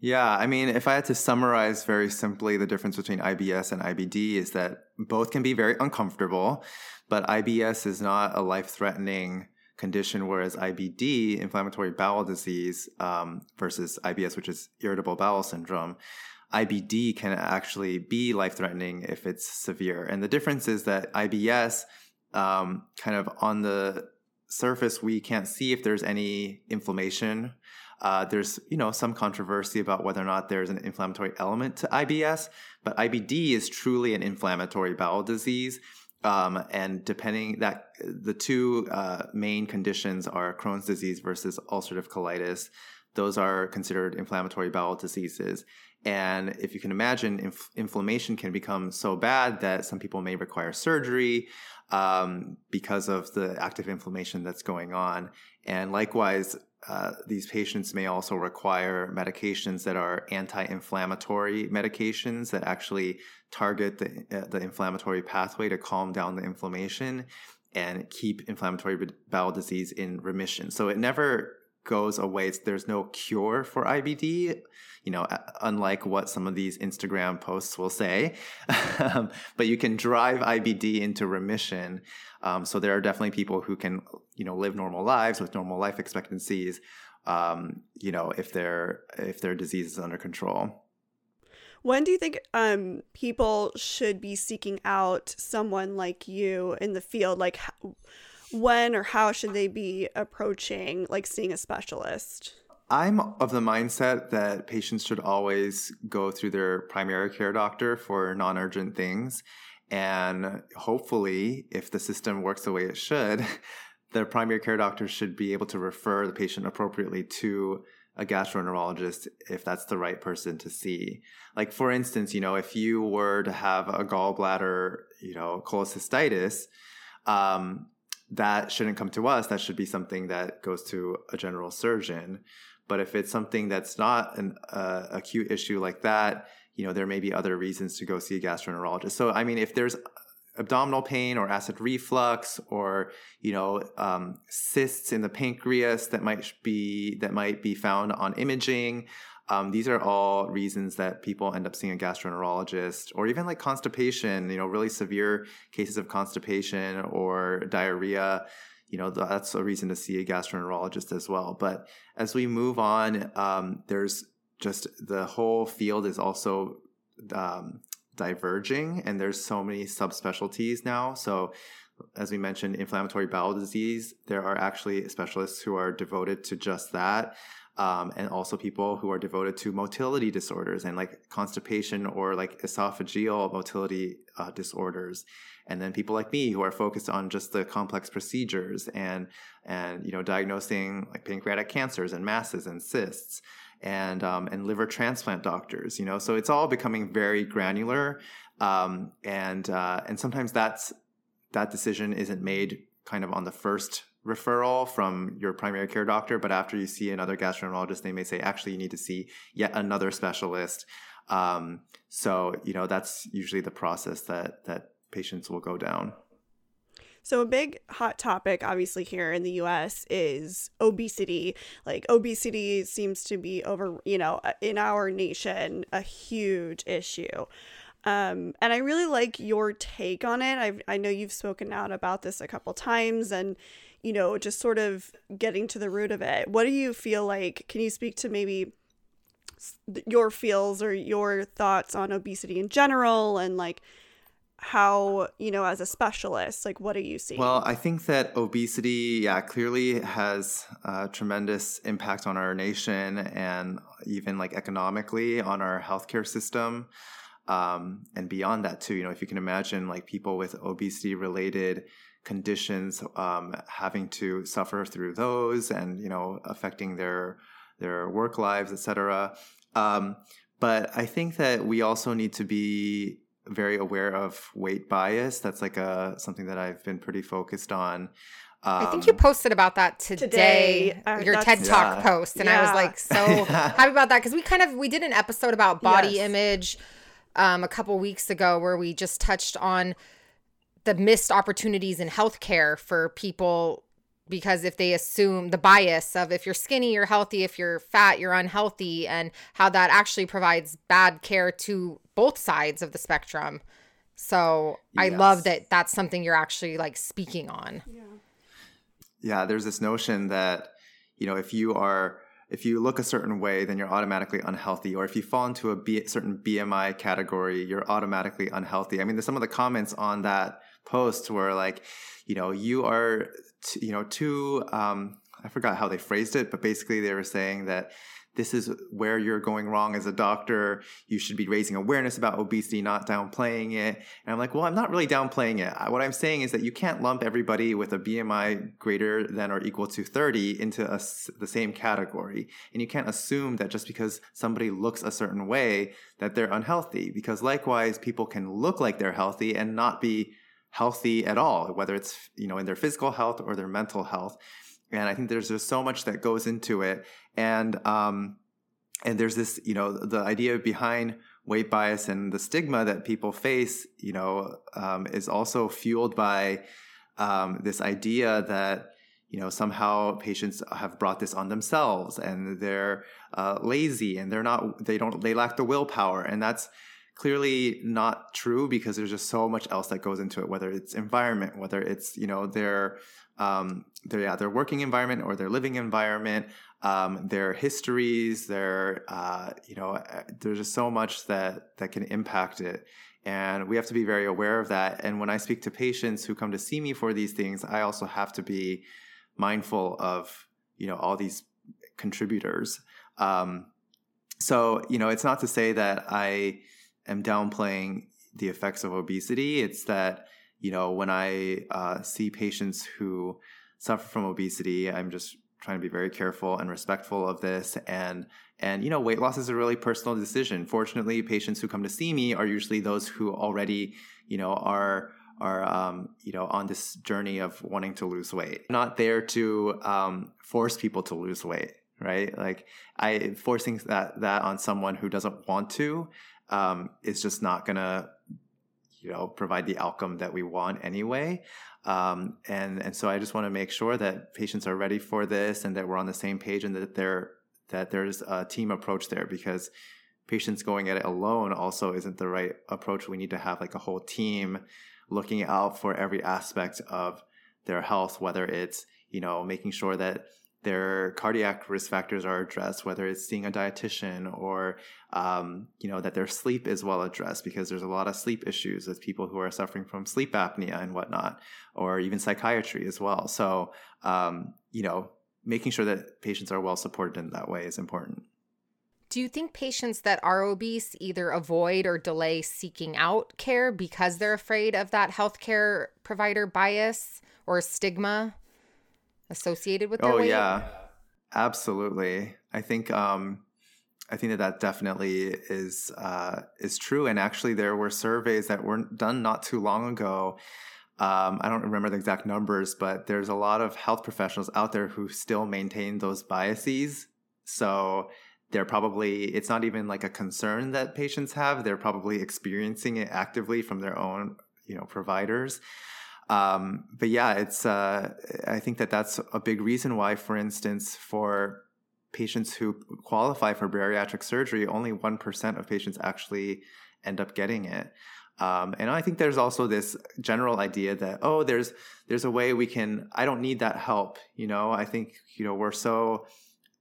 Yeah, I mean, if I had to summarize very simply the difference between IBS and IBD is that both can be very uncomfortable, but IBS is not a life threatening condition, whereas IBD, inflammatory bowel disease, um, versus IBS, which is irritable bowel syndrome, IBD can actually be life threatening if it's severe. And the difference is that IBS, um, kind of on the surface, we can't see if there's any inflammation uh, there's you know some controversy about whether or not there's an inflammatory element to IBS, but IBD is truly an inflammatory bowel disease. Um, and depending that the two uh, main conditions are Crohn's disease versus ulcerative colitis. Those are considered inflammatory bowel diseases. And if you can imagine, inf- inflammation can become so bad that some people may require surgery um, because of the active inflammation that's going on. And likewise, uh, these patients may also require medications that are anti-inflammatory medications that actually target the, uh, the inflammatory pathway to calm down the inflammation and keep inflammatory bowel disease in remission. So it never goes away. There's no cure for IBD, you know, unlike what some of these Instagram posts will say. But you can drive IBD into remission. Um, so there are definitely people who can, you know, live normal lives with normal life expectancies. Um, you know, if their if their disease is under control. When do you think um, people should be seeking out someone like you in the field? Like, when or how should they be approaching like seeing a specialist? I'm of the mindset that patients should always go through their primary care doctor for non urgent things. And hopefully, if the system works the way it should, the primary care doctor should be able to refer the patient appropriately to a gastroenterologist if that's the right person to see. Like for instance, you know, if you were to have a gallbladder, you know, cholecystitis, um, that shouldn't come to us. That should be something that goes to a general surgeon. But if it's something that's not an uh, acute issue like that, you know, there may be other reasons to go see a gastroenterologist. So, I mean, if there's abdominal pain or acid reflux or you know um, cysts in the pancreas that might be that might be found on imaging um, these are all reasons that people end up seeing a gastroenterologist or even like constipation you know really severe cases of constipation or diarrhea you know that's a reason to see a gastroenterologist as well but as we move on um, there's just the whole field is also um, diverging and there's so many subspecialties now. So as we mentioned, inflammatory bowel disease, there are actually specialists who are devoted to just that. Um, and also people who are devoted to motility disorders and like constipation or like esophageal motility uh, disorders and then people like me who are focused on just the complex procedures and and you know diagnosing like pancreatic cancers and masses and cysts and um, and liver transplant doctors. You know, so it's all becoming very granular, um, and uh, and sometimes that's that decision isn't made kind of on the first referral from your primary care doctor, but after you see another gastroenterologist, they may say, actually, you need to see yet another specialist. Um, so you know that's usually the process that that patients will go down. So, a big hot topic, obviously, here in the US is obesity. Like, obesity seems to be over, you know, uh, in our nation, a huge issue. Um, and I really like your take on it. I, I know you've spoken out about this a couple times and, you know, just sort of getting to the root of it. What do you feel like? Can you speak to maybe your feels or your thoughts on obesity in general and like how you know as a specialist like what are you seeing well i think that obesity yeah clearly has a tremendous impact on our nation and even like economically on our healthcare system um, and beyond that too you know if you can imagine like people with obesity related conditions um, having to suffer through those and you know affecting their their work lives etc um, but i think that we also need to be very aware of weight bias. That's like a something that I've been pretty focused on. I think you Um, posted about that today, Today, uh, your TED Talk Yeah. post, and I was like so happy about that because we kind of we did an episode about body Yes. image um, a couple weeks ago where we just touched on the missed opportunities in healthcare for people because if they assume the bias of if you're skinny you're healthy if you're fat you're unhealthy and how that actually provides bad care to both sides of the spectrum. So i love that that's something you're actually like speaking on. Yeah. yeah there's this notion that you know if you are if you look a certain way then you're automatically unhealthy or if you fall into a B, certain bmi category you're automatically unhealthy. I mean there's some of the comments on that post were like you know you are t- you know too um i forgot how they phrased it but basically they were saying that this is where you're going wrong as a doctor. You should be raising awareness about obesity, not downplaying it. And I'm like, well, I'm not really downplaying it. What I'm saying is that you can't lump everybody with a BMI greater than or equal to 30 into a the same category. And you can't assume that just because somebody looks a certain way that they're unhealthy. Because likewise, people can look like they're healthy and not be healthy at all, whether it's you know in their physical health or their mental health. And I think there's just so much that goes into it and um and there's this you know the idea behind weight bias and the stigma that people face you know um, is also fueled by um, this idea that you know somehow patients have brought this on themselves and they're uh, lazy and they're not they don't they lack the willpower and that's clearly not true because there's just so much else that goes into it whether it's environment whether it's you know their um, their yeah their working environment or their living environment um, their histories their uh, you know uh, there's just so much that that can impact it. And we have to be very aware of that. And when i speak to patients who come to see me for these things i also have to be mindful of you know all these contributors. Um, so you know it's not to say that i am downplaying the effects of obesity. It's that you know when i uh, see patients who suffer from obesity i'm just trying to be very careful and respectful of this. And and you know weight loss is a really personal decision. Fortunately patients who come to see me are usually those who already you know are are um, you know on this journey of wanting to lose weight. I'm not there to um, force people to lose weight right? Like i forcing that that on someone who doesn't want to um, is just not gonna you know provide the outcome that we want anyway um, and and so I just want to make sure that patients are ready for this and that we're on the same page and that there that there's a team approach there because patients going at it alone also isn't the right approach. We need to have like a whole team looking out for every aspect of their health, whether it's you know making sure that their cardiac risk factors are addressed, whether it's seeing a dietitian or um, you know that their sleep is well addressed because there's a lot of sleep issues with people who are suffering from sleep apnea and whatnot, or even psychiatry as well. So um, you know, making sure that patients are well supported in that way is important. Do you think patients that are obese either avoid or delay seeking out care because they're afraid of that healthcare provider bias or stigma associated with their Oh weight? yeah, absolutely. I think um, I think that that definitely is uh, is true. And actually, there were surveys that were done not too long ago. Um, I don't remember the exact numbers, but there's a lot of health professionals out there who still maintain those biases. So they're probably it's not even like a concern that patients have. They're probably experiencing it actively from their own you know providers. Um, but yeah, it's uh, I think that that's a big reason why, for instance, for patients who qualify for bariatric surgery, only one percent of patients actually end up getting it. Um, and I think there's also this general idea that oh, there's there's a way we can. I don't need that help. You know, I think you know we're so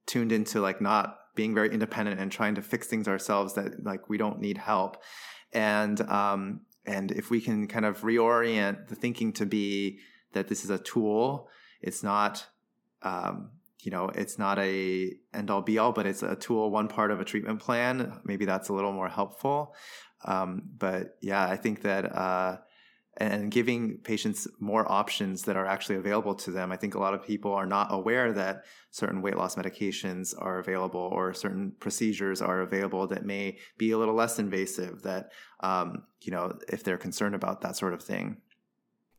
tuned into like not being very independent and trying to fix things ourselves that like we don't need help. And um, and if we can kind of reorient the thinking to be that this is a tool, it's not, um, you know, it's not a end all be all, but it's a tool, one part of a treatment plan. Maybe that's a little more helpful. Um, but yeah, I think that, uh, and giving patients more options that are actually available to them. I think a lot of people are not aware that certain weight loss medications are available or certain procedures are available that may be a little less invasive that, um, you know, if they're concerned about that sort of thing.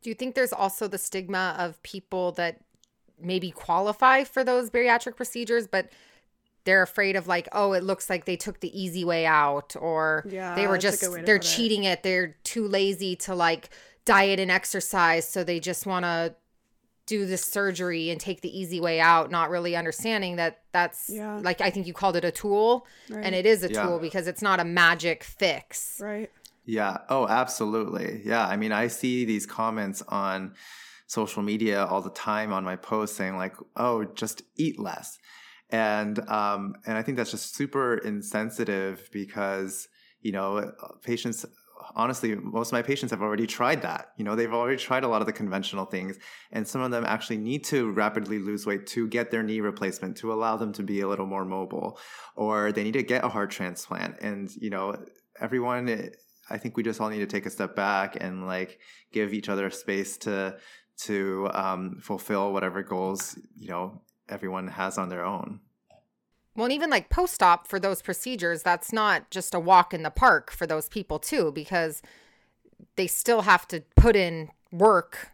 Do you think there's also the stigma of people that maybe qualify for those bariatric procedures, but they're afraid of like, oh, it looks like they took the easy way out, or Yeah, they were just good way to they're put it. cheating it. They're too lazy to like diet and exercise, so they just want to do this surgery and take the easy way out, not really understanding that that's Yeah. like I think you called it a tool, Right. and it is a Yeah. tool because it's not a magic fix. right. Yeah. Oh, absolutely. Yeah. I mean, I see these comments on social media all the time on my posts saying like, "Oh, just eat less," and um, and I think that's just super insensitive because you know patients. Honestly, most of my patients have already tried that. You know, they've already tried a lot of the conventional things, and some of them actually need to rapidly lose weight to get their knee replacement to allow them to be a little more mobile, or they need to get a heart transplant. And you know, everyone I think we just all need to take a step back and like give each other space to to um, fulfill whatever goals you know everyone has on their own. Well, and even like post op for those procedures, that's not just a walk in the park for those people, too, because they still have to put in work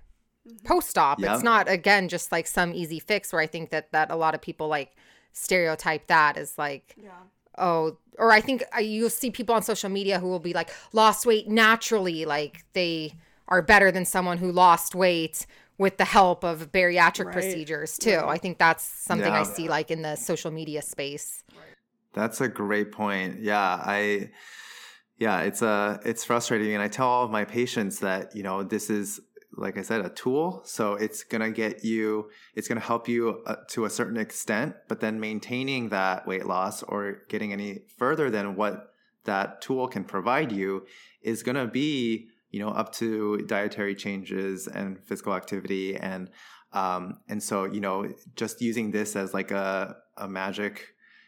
post op. Yeah. It's not, again, just like some easy fix where I think that, that a lot of people like stereotype that as like, Yeah. oh, or I think uh, you'll see people on social media who will be like, lost weight naturally, like they are better than someone who lost weight with the help of bariatric Right. procedures too. I think that's something I see like in the social media space. That's a great point. Yeah, I yeah, it's a it's frustrating and I tell all of my patients that, you know, this is like I said a tool, so it's going to get you it's going to help you uh, to a certain extent, but then maintaining that weight loss or getting any further than what that tool can provide you is going to be, you know, up to dietary changes and physical activity and um and so, you know, just using this as like a a magic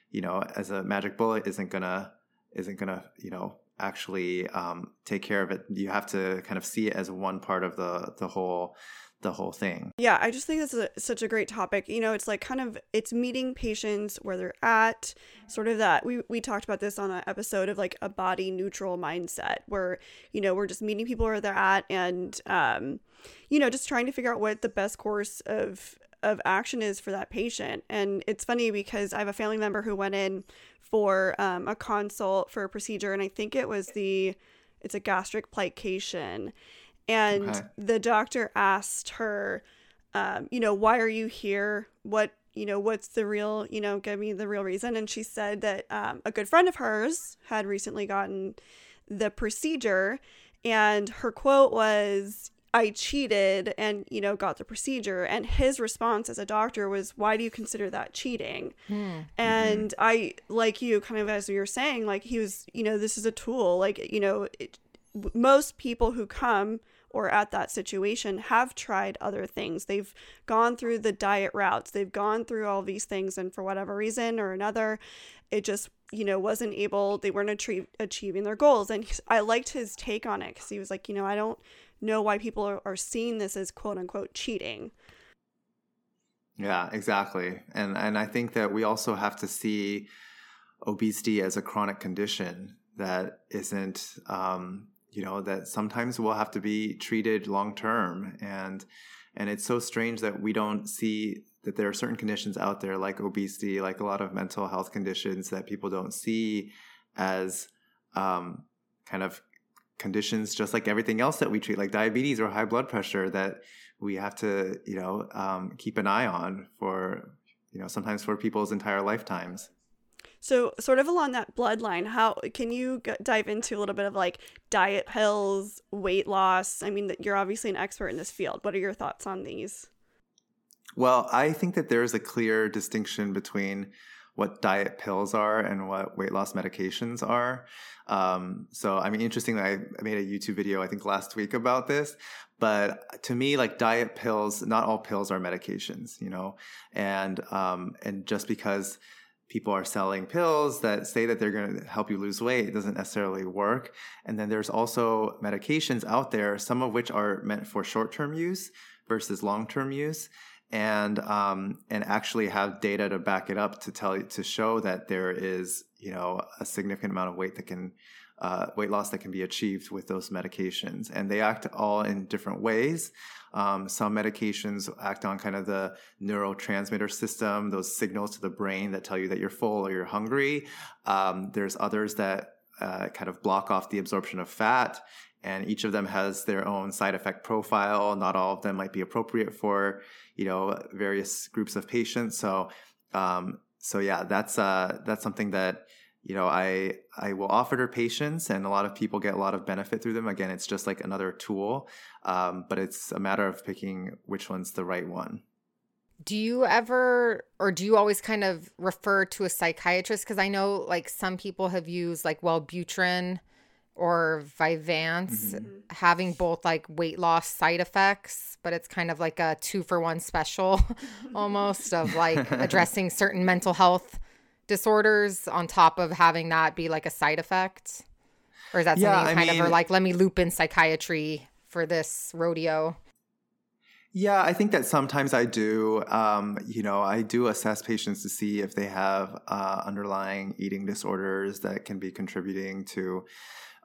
you know, as a magic bullet isn't gonna isn't gonna you know actually um, take care of it. You have to kind of see it as one part of the the whole the whole thing. Yeah, I just think this is a, such a great topic. You know, it's like kind of it's meeting patients where they're at, sort of that we we talked about this on an episode of like a body neutral mindset where, you know, we're just meeting people where they're at and um you know, just trying to figure out what the best course of of action is for that patient. And it's funny because I have a family member who went in for um, a consult for a procedure and I think it was the it's a gastric plication and Okay. the doctor asked her um, you know why are you here? What you know what's the real you know give me the real reason? And she said that um, a good friend of hers had recently gotten the procedure and her quote was i cheated and you know got the procedure. And his response as a doctor was why do you consider that cheating? And i like you kind of as you were saying like he was you know this is a tool like you know it, most people who come or at that situation have tried other things. They've gone through the diet routes. They've gone through all these things and for whatever reason or another it just you know wasn't able they weren't atrie- achieving their goals. And i liked his take on it because he was like you know i don't know why people are, are seeing this as quote unquote cheating. Yeah, exactly. And and I think that we also have to see obesity as a chronic condition that isn't um, you know that sometimes we'll have to be treated long term and and it's so strange that we don't see that there are certain conditions out there like obesity like a lot of mental health conditions that people don't see as um, kind of conditions just like everything else that we treat like diabetes or high blood pressure that we have to you know um, keep an eye on for you know sometimes for people's entire lifetimes So, sort of along that bloodline, how can you g- dive into a little bit of like diet pills, weight loss? I mean, you're obviously an expert in this field. What are your thoughts on these? Well, I think that there is a clear distinction between what diet pills are and what weight loss medications are. Um, so, I mean, interestingly, I made a YouTube video, I think last week about this. But to me, like diet pills, not all pills are medications, you know, and um, and just because people are selling pills that say that they're going to help you lose weight, it doesn't necessarily work. And then there's also medications out there, some of which are meant for short-term use versus long-term use and um, and actually have data to back it up to tell to show that there is you know a significant amount of weight that can uh, weight loss that can be achieved with those medications. And they act all in different ways. Um, some medications act on kind of the neurotransmitter system, those signals to the brain that tell you that you're full or you're hungry. Um, there's others that uh, kind of block off the absorption of fat. And each of them has their own side effect profile. Not all of them might be appropriate for, you know, various groups of patients. So, um, so yeah, that's uh, that's something that you know I I will offer to patients, and a lot of people get a lot of benefit through them. Again, it's just like another tool, um, but it's a matter of picking which one's the right one. Do you ever, or do you always kind of refer to a psychiatrist? Because I know like some people have used like Wellbutrin or Vyvanse mm-hmm. having both like weight loss side effects, but it's kind of like a two for one special almost of like addressing certain mental health disorders on top of having that be like a side effect? Or is that yeah, something kind mean, of like, let me loop in psychiatry for this rodeo? Yeah, I think that sometimes I do. Um, you know, I do assess patients to see if they have uh, underlying eating disorders that can be contributing to,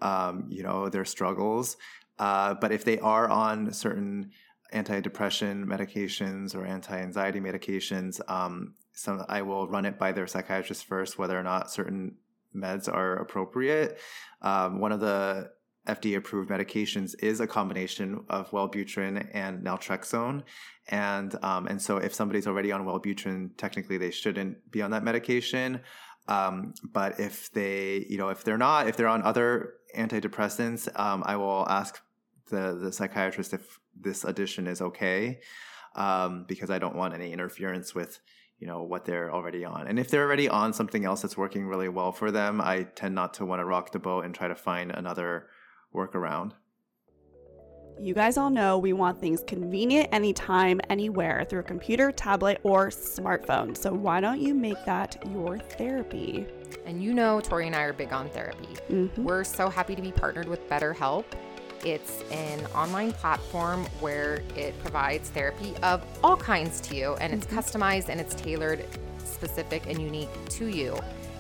um, you know, their struggles. Uh, but if they are on certain antidepressant medications or anti-anxiety medications, um, some I will run it by their psychiatrist first whether or not certain meds are appropriate. Um, one of the FDA approved medications is a combination of Wellbutrin and naltrexone. And, um, and so if somebody's already on Wellbutrin, technically they shouldn't be on that medication. Um, but if they, you know, if they're not, if they're on other antidepressants, um, I will ask the, the psychiatrist if this addition is okay. Um, because I don't want any interference with, you know what they're already on and if they're already on something else that's working really well for them i tend not to want to rock the boat and try to find another workaround you guys all know we want things convenient anytime, anywhere through a computer, tablet, or smartphone. So why don't you make that your therapy? And you know, Tori and I are big on therapy. Mm-hmm. We're so happy to be partnered with BetterHelp. It's an online platform where it provides therapy of all kinds to you, and it's mm-hmm. customized and it's tailored, specific, and unique to you.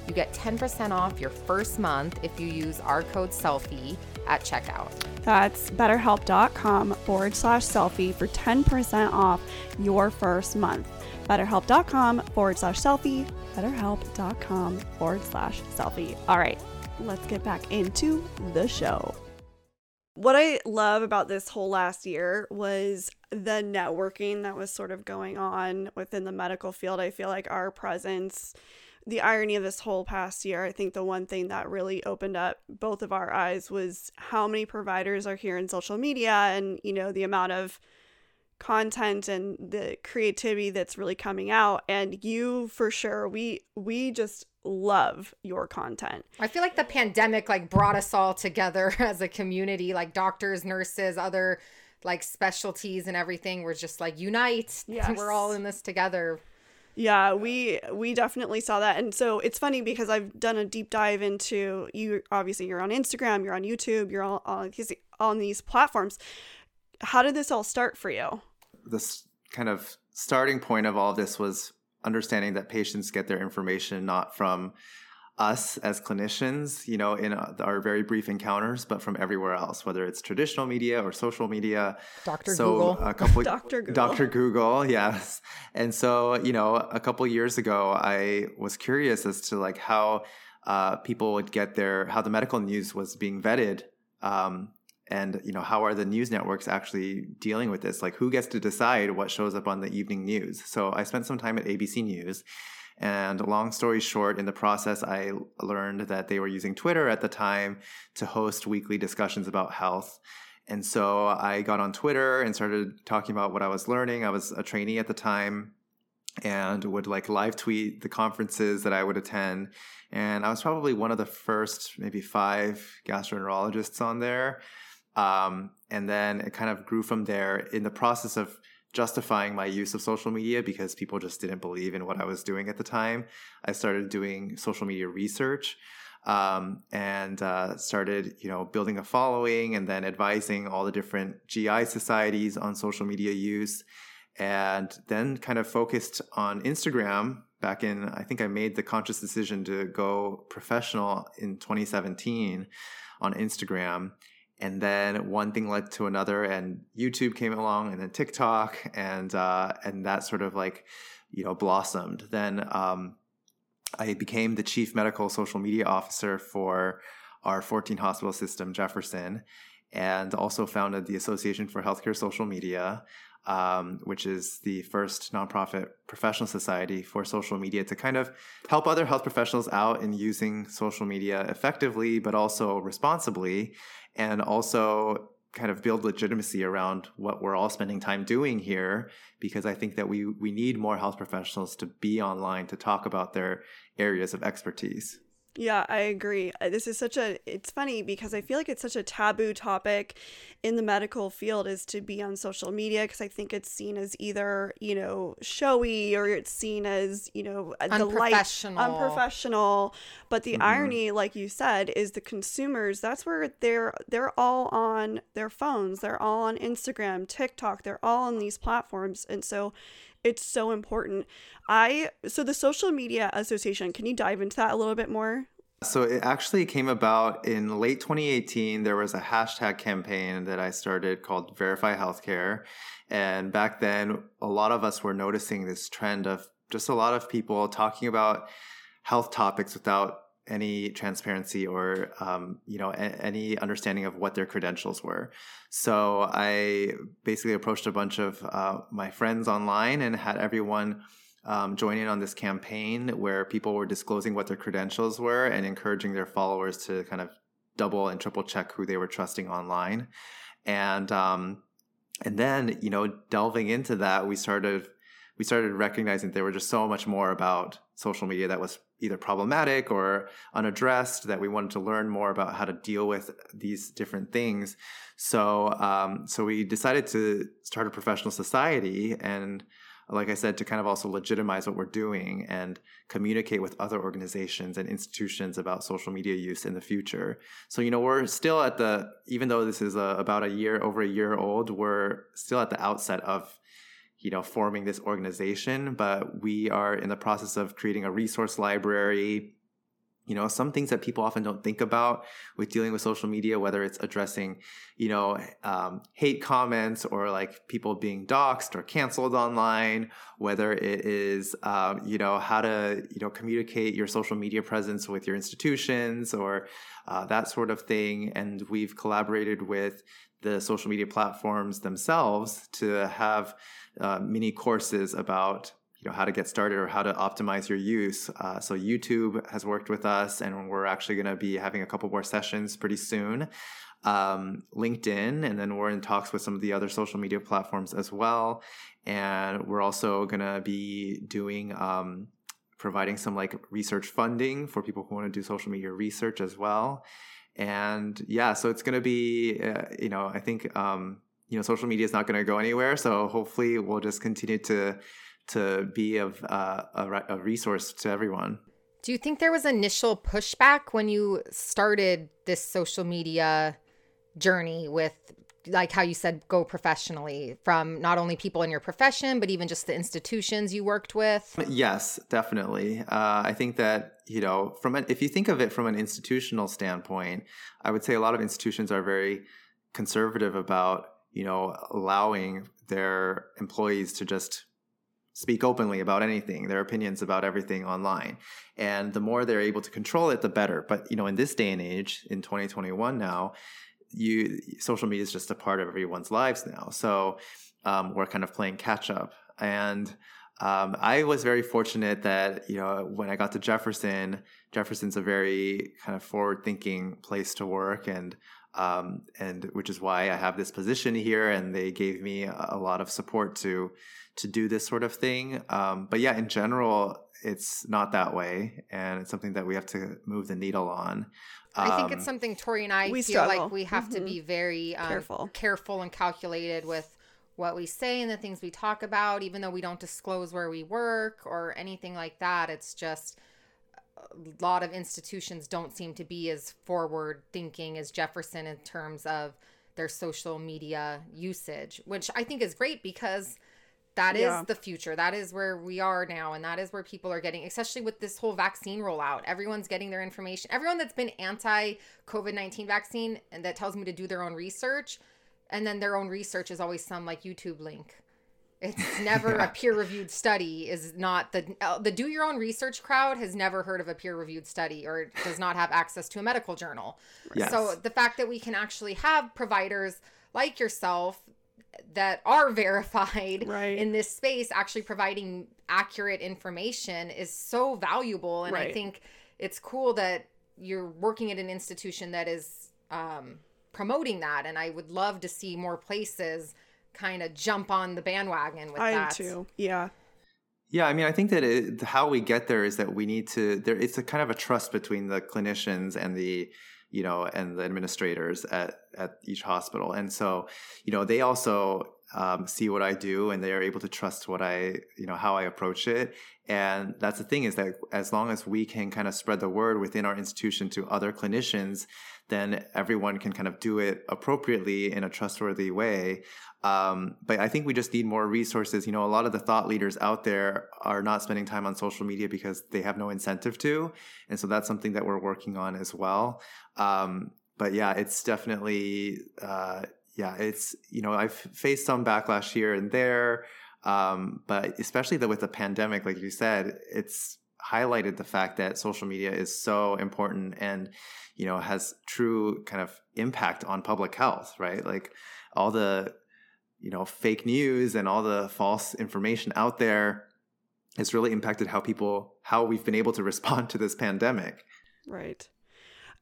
You get 10% off your first month if you use our code CELLFIE at checkout. That's betterhelp.com forward slash cellfie for 10% off your first month. BetterHelp.com forward slash cellfie. BetterHelp.com forward slash cellfie. All right, let's get back into the show what I love about this whole last year was the networking that was sort of going on within the medical field. I feel like our presence, the irony of this whole past year, I think the one thing that really opened up both of our eyes was how many providers are here in social media and, you know, the amount of content and the creativity that's really coming out and you for sure we we just love your content. I feel like the pandemic like brought us all together as a community, like doctors, nurses, other like specialties and everything. We're just like unite. Yes. We're all in this together. Yeah, we we definitely saw that. And so it's funny because I've done a deep dive into you obviously you're on Instagram, you're on YouTube, you're all on these on these platforms. How did this all start for you? This kind of starting point of all of this was understanding that patients get their information not from us as clinicians, you know, in our very brief encounters, but from everywhere else, whether it's traditional media or social media. Dr. So Google. A couple, Dr. Google. Dr. Google, yes. And so, you know, a couple years ago, I was curious as to like how uh, people would get their, how the medical news was being vetted um, and you know how are the news networks actually dealing with this? Like who gets to decide what shows up on the evening news? So i spent some time at abc news and long story short in the process i learned that they were using twitter at the time to host weekly discussions about health. And so i got on twitter and started talking about what i was learning. I was a trainee at the time and would like live tweet the conferences that i would attend. And i was probably one of the first maybe five gastroenterologists on there um, and then it kind of grew from there in the process of justifying my use of social media because people just didn't believe in what I was doing at the time. I started doing social media research um, and uh, started, you know, building a following and then advising all the different GI societies on social media use. And then kind of focused on Instagram back in, I think I made the conscious decision to go professional in 2017 on Instagram. And then one thing led to another, and YouTube came along, and then TikTok, and uh, and that sort of like, you know, blossomed. Then um, I became the chief medical social media officer for our 14 hospital system, Jefferson, and also founded the Association for Healthcare Social Media, um, which is the first nonprofit professional society for social media to kind of help other health professionals out in using social media effectively, but also responsibly, and also kind of build legitimacy around what we're all spending time doing here because I think that we we need more health professionals to be online to talk about their areas of expertise. Yeah, I agree. Uh, This is such a it's funny because I feel like it's such a taboo topic in the medical field is to be on social media because I think it's seen as either, you know, showy or it's seen as, you know, uh, the light Unprofessional. unprofessional. But the Mhm. irony like you said is the consumers that's where they're they're all on their phones. They're all on Instagram, TikTok. They're all on these platforms and so it's so important. I so the social media association, can you dive into that a little bit more? So it actually came about in late 2018. There was a hashtag campaign that I started called Verify Healthcare. And back then, a lot of us were noticing this trend of just a lot of people talking about health topics without any transparency or um, you know a- any understanding of what their credentials were. So i basically approached a bunch of uh, my friends online and had everyone um, join in on this campaign where people were disclosing what their credentials were and encouraging their followers to kind of double and triple check who they were trusting online. And um, and then you know delving into that we started we started recognizing there were just so much more about social media that was either problematic or unaddressed that we wanted to learn more about how to deal with these different things so um, so we decided to start a professional society and like I said, to kind of also legitimize what we're doing and communicate with other organizations and institutions about social media use in the future. So, you know, we're still at the, even though this is a, about a year, over a year old, we're still at the outset of, you know, forming this organization, but we are in the process of creating a resource library. You know, some things that people often don't think about with dealing with social media, whether it's addressing, you know, um, hate comments or like people being doxxed or canceled online, whether it is, um, you know, how to, you know, communicate your social media presence with your institutions or uh, that sort of thing. And we've collaborated with the social media platforms themselves to have uh, mini courses about you know how to get started or how to optimize your use. Uh, so YouTube has worked with us, and we're actually going to be having a couple more sessions pretty soon. Um, LinkedIn, and then we're in talks with some of the other social media platforms as well. And we're also going to be doing um, providing some like research funding for people who want to do social media research as well. And yeah, so it's going to be, uh, you know, I think, um, you know, social media is not going to go anywhere. So hopefully we'll just continue to, to be of uh, a, re- a resource to everyone. Do you think there was initial pushback when you started this social media journey with like how you said go professionally from not only people in your profession but even just the institutions you worked with? Yes, definitely. Uh, I think that you know, from an, if you think of it from an institutional standpoint, I would say a lot of institutions are very conservative about you know allowing their employees to just speak openly about anything, their opinions about everything online. And the more they're able to control it, the better. But you know, in this day and age, in 2021 now, you social media is just a part of everyone's lives now. So um, we're kind of playing catch up. And um, I was very fortunate that you know when I got to Jefferson, Jefferson's a very kind of forward-thinking place to work, and um, and which is why I have this position here. And they gave me a, lot of support to to do this sort of thing. Um, but yeah, in general, it's not that way, and it's something that we have to move the needle on. I think Um, it's something Tori and I feel struggle. like we have to Mhm. be very um, Careful. careful and calculated with what we say and the things we talk about, even though we don't disclose where we work or anything like that. It's just a lot of institutions don't seem to be as forward thinking as Jefferson in terms of their social media usage, which I think is great because that is Yeah. the future. That is where we are now. And that is where people are getting, especially with this whole vaccine rollout. Everyone's getting their information. Everyone that's been anti COVID 19 vaccine and that tells me to do their own research. And then their own research is always some like YouTube link. It's never a peer reviewed study, is not the, uh, the do your own research crowd has never heard of a peer reviewed study or does not have access to a medical journal. Yes. So the fact that we can actually have providers like yourself that are verified Right. in this space actually providing accurate information is so valuable and i think it's cool that you're working at an institution that is um, promoting that and i would love to see more places kind of jump on the bandwagon with I that too. Yeah. Yeah, I mean, I think that it, how we get there is that we need to. There, it's a kind of a trust between the clinicians and the, you know, and the administrators at at each hospital, and so, you know, they also um, see what I do, and they are able to trust what I, you know, how I approach it. And that's the thing is that as long as we can kind of spread the word within our institution to other clinicians, then everyone can kind of do it appropriately in a trustworthy way. Um, but I think we just need more resources. You know, a lot of the thought leaders out there are not spending time on social media because they have no incentive to. And so that's something that we're working on as well. Um, but yeah, it's definitely, uh, yeah, it's, you know, I've faced some backlash here and there. Um, but especially the, with the pandemic, like you said, it's highlighted the fact that social media is so important and, you know, has true kind of impact on public health, right? Like all the, you know, fake news and all the false information out there has really impacted how people, how we've been able to respond to this pandemic. Right.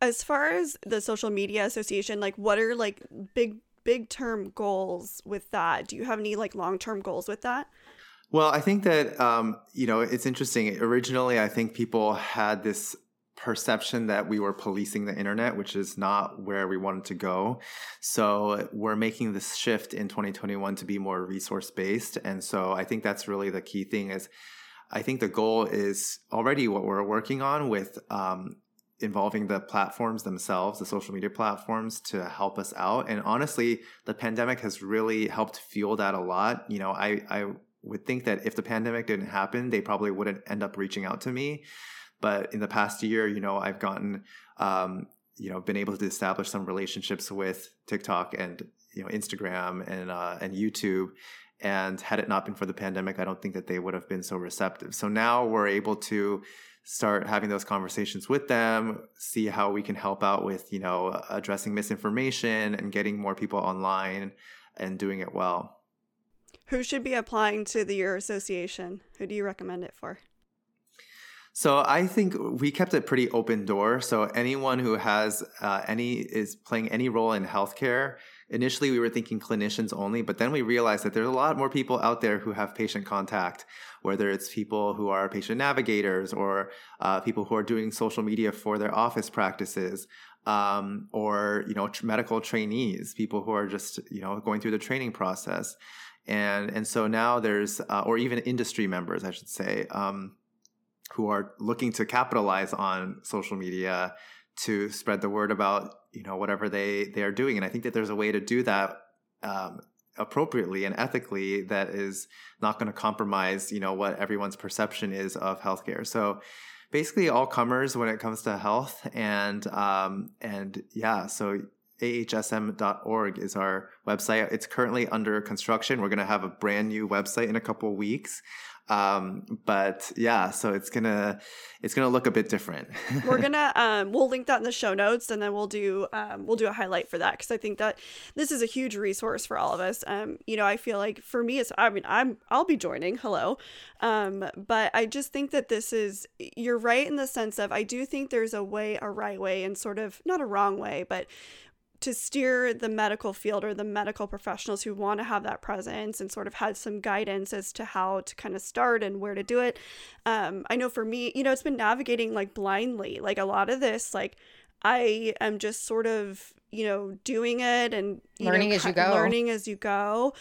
As far as the social media association, like what are like big big term goals with that? Do you have any like long term goals with that? Well, I think that um, you know it's interesting. Originally, I think people had this perception that we were policing the internet, which is not where we wanted to go. So we're making this shift in 2021 to be more resource based, and so I think that's really the key thing. Is I think the goal is already what we're working on with. Um, involving the platforms themselves, the social media platforms to help us out. And honestly, the pandemic has really helped fuel that a lot. You know, I, I would think that if the pandemic didn't happen, they probably wouldn't end up reaching out to me. But in the past year, you know, I've gotten, um, you know, been able to establish some relationships with TikTok and you know Instagram and uh, and YouTube. And had it not been for the pandemic, I don't think that they would have been so receptive. So now we're able to start having those conversations with them, see how we can help out with, you know, addressing misinformation and getting more people online and doing it well. Who should be applying to the your association? Who do you recommend it for? So I think we kept a pretty open door. So anyone who has uh, any is playing any role in healthcare. Initially, we were thinking clinicians only, but then we realized that there's a lot more people out there who have patient contact, whether it's people who are patient navigators or uh, people who are doing social media for their office practices, um, or you know tr- medical trainees, people who are just you know going through the training process, and and so now there's uh, or even industry members, I should say. Um, who are looking to capitalize on social media to spread the word about you know whatever they they are doing and i think that there's a way to do that um, appropriately and ethically that is not going to compromise you know what everyone's perception is of healthcare so basically all comers when it comes to health and um, and yeah so ahsm.org is our website it's currently under construction we're going to have a brand new website in a couple weeks um, but yeah so it's gonna it's gonna look a bit different We're gonna um we'll link that in the show notes and then we'll do um we'll do a highlight for that because I think that this is a huge resource for all of us. Um, you know, I feel like for me it's I mean I'm I'll be joining, hello. Um, but I just think that this is you're right in the sense of I do think there's a way, a right way and sort of not a wrong way, but to steer the medical field or the medical professionals who want to have that presence and sort of had some guidance as to how to kind of start and where to do it. Um, I know for me, you know, it's been navigating like blindly. Like a lot of this, like I am just sort of, you know, doing it and Learning know, as you go. Learning as you go.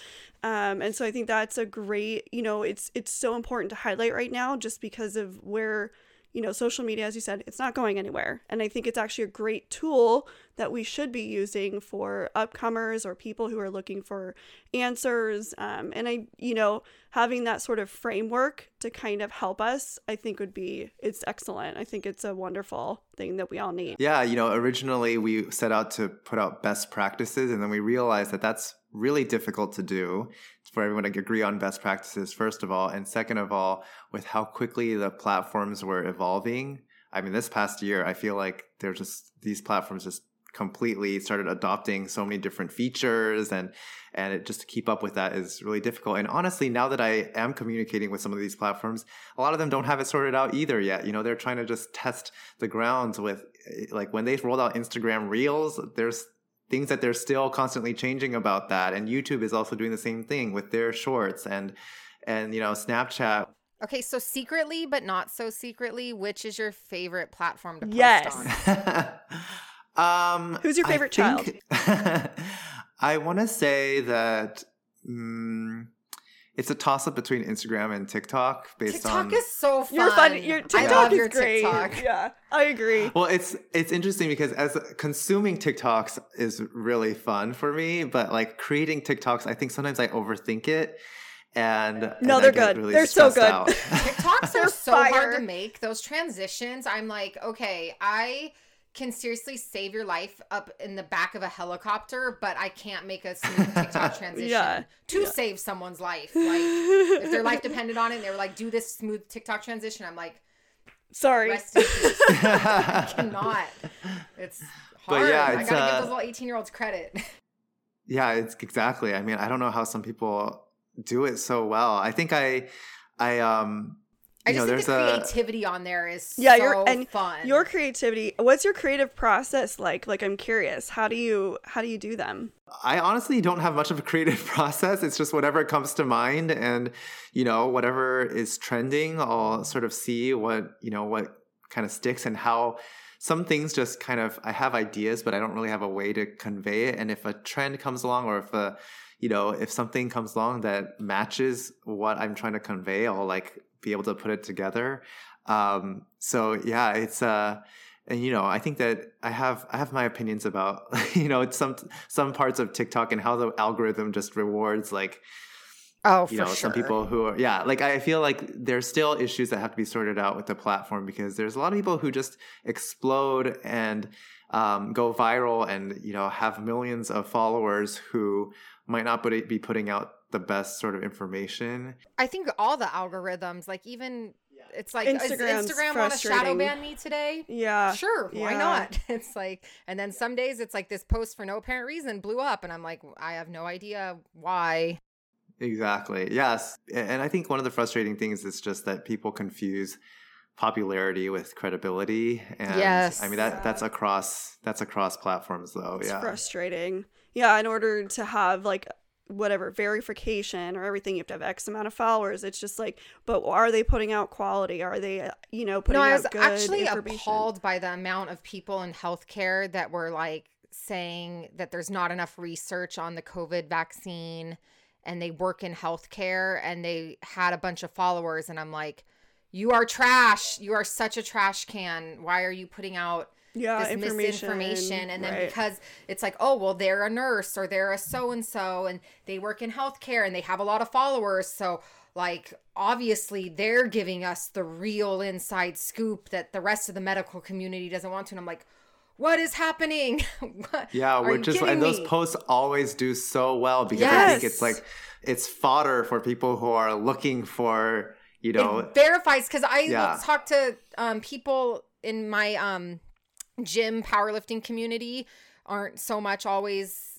Um, and so I think that's a great, you know, it's it's so important to highlight right now just because of where you know, social media, as you said, it's not going anywhere. And I think it's actually a great tool that we should be using for upcomers or people who are looking for answers. Um, and I, you know, having that sort of framework to kind of help us, I think would be, it's excellent. I think it's a wonderful thing that we all need. Yeah. You know, originally we set out to put out best practices and then we realized that that's really difficult to do for everyone to agree on best practices, first of all. And second of all, with how quickly the platforms were evolving. I mean, this past year, I feel like they're just, these platforms just completely started adopting so many different features and and it just to keep up with that is really difficult and honestly now that i am communicating with some of these platforms a lot of them don't have it sorted out either yet you know they're trying to just test the grounds with eh, like when they rolled out instagram reels there's things that they're still constantly changing about that and youtube is also doing the same thing with their shorts and and you know snapchat Okay, so secretly but not so secretly, which is your favorite platform to post yes. on? um, Who's your favorite child? I want to say that um, it's a toss up between Instagram and TikTok based TikTok on. is so fun. You're fun. Your TikTok I love is your great. TikTok. Yeah, I agree. Well, it's it's interesting because as consuming TikToks is really fun for me, but like creating TikToks, I think sometimes I overthink it. And no, and they're good. Really they're so good. TikToks They're are so hard to make. Those transitions, I'm like, okay, I can seriously save your life up in the back of a helicopter, but I can't make a smooth TikTok transition Yeah. to Yeah. save someone's life. Like if their life depended on it, and they were like, do this smooth TikTok transition. I'm like, Sorry. rest in peace. I cannot. It's But hard. yeah, I gotta uh, give those little 18 year olds credit. Yeah, it's exactly. I mean, I don't know how some people do it so well. I think I, I um, I you just know, think the there's a creativity on there is Yeah, so you're- and fun. Your creativity. What's your creative process like? Like, I'm curious. How do you how do you do them? I honestly don't have much of a creative process. It's just whatever comes to mind and, you know, whatever is trending, I'll sort of see what, you know, what kind of sticks and how some things just kind of, I have ideas, but I don't really have a way to convey it. And if a trend comes along or if a, you know, if something comes along that matches what I'm trying to convey, I'll like be able to put it together. Um, so yeah, it's, uh, and you know i think that i have i have my opinions about you know some some parts of tiktok and how the algorithm just rewards like oh, you know some people who are yeah like i feel like there's still issues that have to be sorted out with the platform because there's a lot of people who just explode and um, go viral and you know have millions of followers who might not be putting out the best sort of information I think all the algorithms, like even it's like is Instagram's Instagram want to shadow ban me today? Yeah. Sure, why yeah. not? It's like, and then some days it's like this post for no apparent reason blew up, and I'm like, I have no idea why. Exactly. Yes. And I think one of the frustrating things is just that people confuse popularity with credibility. And Yes. I mean that that's across that's across platforms though. It's yeah. frustrating. Yeah, in order to have like whatever verification or everything, you have to have X amount of followers. It's just like, but are they putting out quality? Are they, uh, you know, putting no, I was actually appalled by the amount of people in healthcare that were like saying that there's not enough research on the COVID vaccine and they work in healthcare and they had a bunch of followers. And I'm like, you are trash. You are such a trash can. Why are you putting out Yeah, this information. misinformation and then right. because it's like oh well they're a nurse or they're a so and so and they work in healthcare and they have a lot of followers so like obviously they're giving us the real inside scoop that the rest of the medical community doesn't want to and i'm like what is happening What- Yeah, are which is kidding and those me? posts always do so well because I think it's like it's fodder for people who are looking for, you know, it verifies because I Yeah. talk to um, people in my um, gym powerlifting community aren't so much always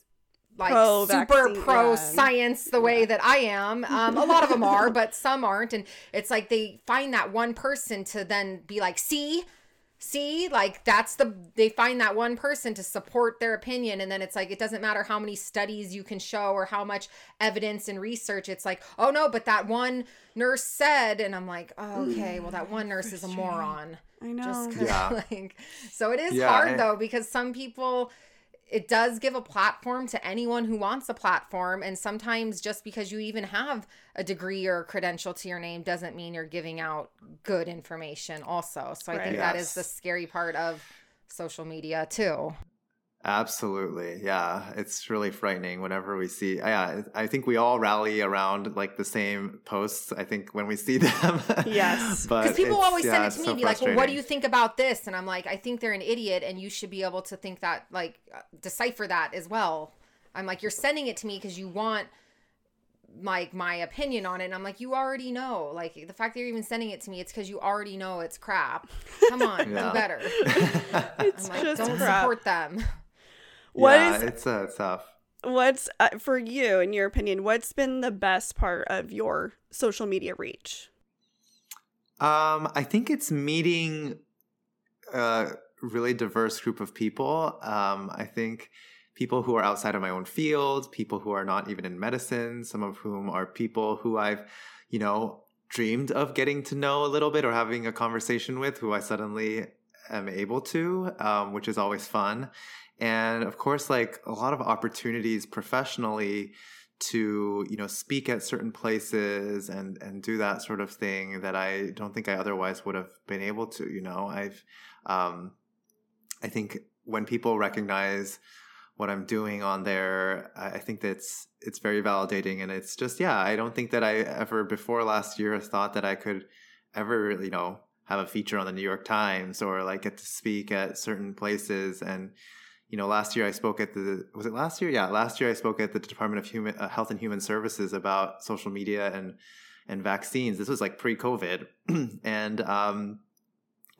like Pro super vaccine, pro yeah. science the way that I am. Um, a lot of them are, but some aren't, and it's like they find that one person to then be like, see. See, like that's the they find that one person to support their opinion, and then it's like it doesn't matter how many studies you can show or how much evidence and research. It's like, oh no, but that one nurse said, and I'm like, oh, okay, well that one nurse is a moron. I know. Just 'cause, Yeah. like, so it is Yeah, hard and- though because some people it does give a platform to anyone who wants a platform. And sometimes just because you even have a degree or a credential to your name doesn't mean you're giving out good information, also. So I Right. think that is the scary part of social media, too. Absolutely. Yeah. It's really frightening whenever we see, yeah, I think we all rally around like the same posts, I think, when we see them. Yes. Because people always yeah, send it to me so and be like, well, what do you think about this? And I'm like, I think they're an idiot and you should be able to think that, like, uh, decipher that as well. I'm like, you're sending it to me because you want like my opinion on it and i'm like you already know like the fact that you're even sending it to me it's because you already know it's crap come on Yeah. do better It's i'm like just don't crap. support them What yeah, is it's uh, tough. what's uh, for you in your opinion? What's been the best part of your social media reach? Um, I think it's meeting a really diverse group of people. Um, I think people who are outside of my own field, people who are not even in medicine, some of whom are people who I've, you know, dreamed of getting to know a little bit or having a conversation with, who I suddenly am able to, um, which is always fun. And of course, like a lot of opportunities professionally to you know speak at certain places and and do that sort of thing that I don't think I otherwise would have been able to you know? I've um I think when people recognize what I'm doing on there I think that's it's very validating. And it's just yeah I don't think that I ever before last year thought that I could ever you know have a feature on the New York Times or like get to speak at certain places. And you know, last year I spoke at the was it last year? Yeah, last year I spoke at the Department of Human uh, Health and Human Services about social media and and vaccines. This was like pre-COVID, and um,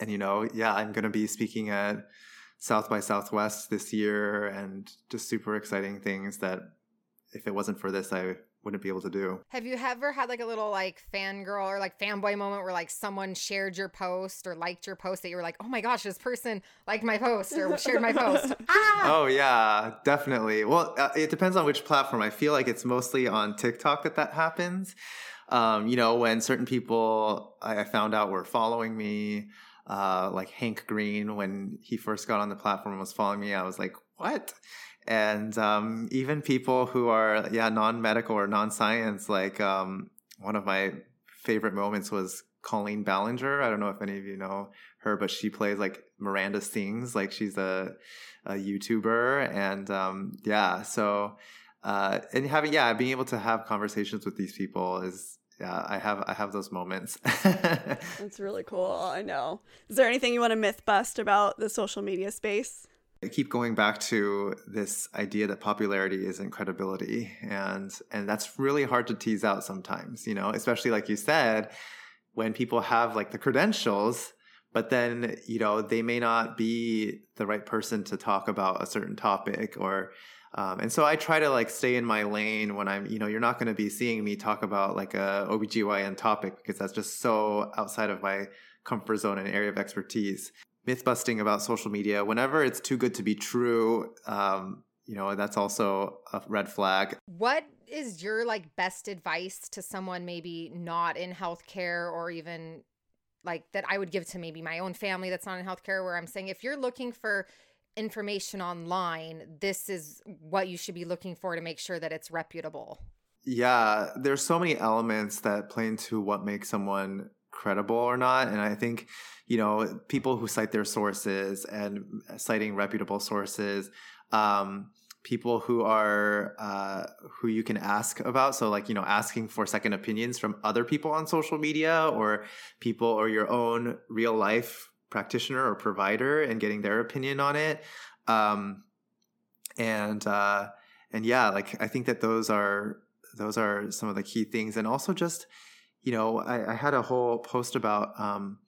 and you know, yeah, I'm going to be speaking at South by Southwest this year, and just super exciting things that if it wasn't for this, I wouldn't be able to do. have you ever had like a little like fangirl or like fanboy moment where like someone shared your post or liked your post that you were like oh my gosh this person liked my post or shared my post ah Oh yeah, definitely. Well, uh, it depends on which platform. I feel like it's mostly on TikTok that that happens. Um, you know, when certain people I I found out were following me, uh, like Hank Green, when he first got on the platform and was following me, I was like, what? And um, even people who are yeah non-medical or non-science, like um, one of my favorite moments was Colleen Ballinger. I don't know if any of you know her, but she plays like Miranda Sings, like she's a a YouTuber, and um, yeah, so uh, and having yeah, being able to have conversations with these people is yeah, I have I have those moments. That's really cool. I know. Is there anything you want to myth bust about the social media space? I keep going back to this idea that popularity isn't credibility, and and that's really hard to tease out sometimes. You know, especially like you said, when people have like the credentials, but then you know they may not be the right person to talk about a certain topic or. Um, and so I try to like stay in my lane when I'm, you know, you're not going to be seeing me talk about like a OBGYN topic because that's just so outside of my comfort zone and area of expertise myth busting about social media whenever it's too good to be true um, you know that's also a red flag What is your like best advice to someone maybe not in healthcare or even like that I would give to maybe my own family that's not in healthcare where I'm saying if you're looking for information online, this is what you should be looking for to make sure that it's reputable. yeah there's so many elements that play into what makes someone credible or not. And i think you know people who cite their sources and citing reputable sources um, people who are uh, who you can ask about. So like you know asking for second opinions from other people on social media or people or your own real life practitioner or provider and getting their opinion on it. Um, and uh, and yeah like i think that those are those are some of the key things. And also just you know i, I had a whole post about um,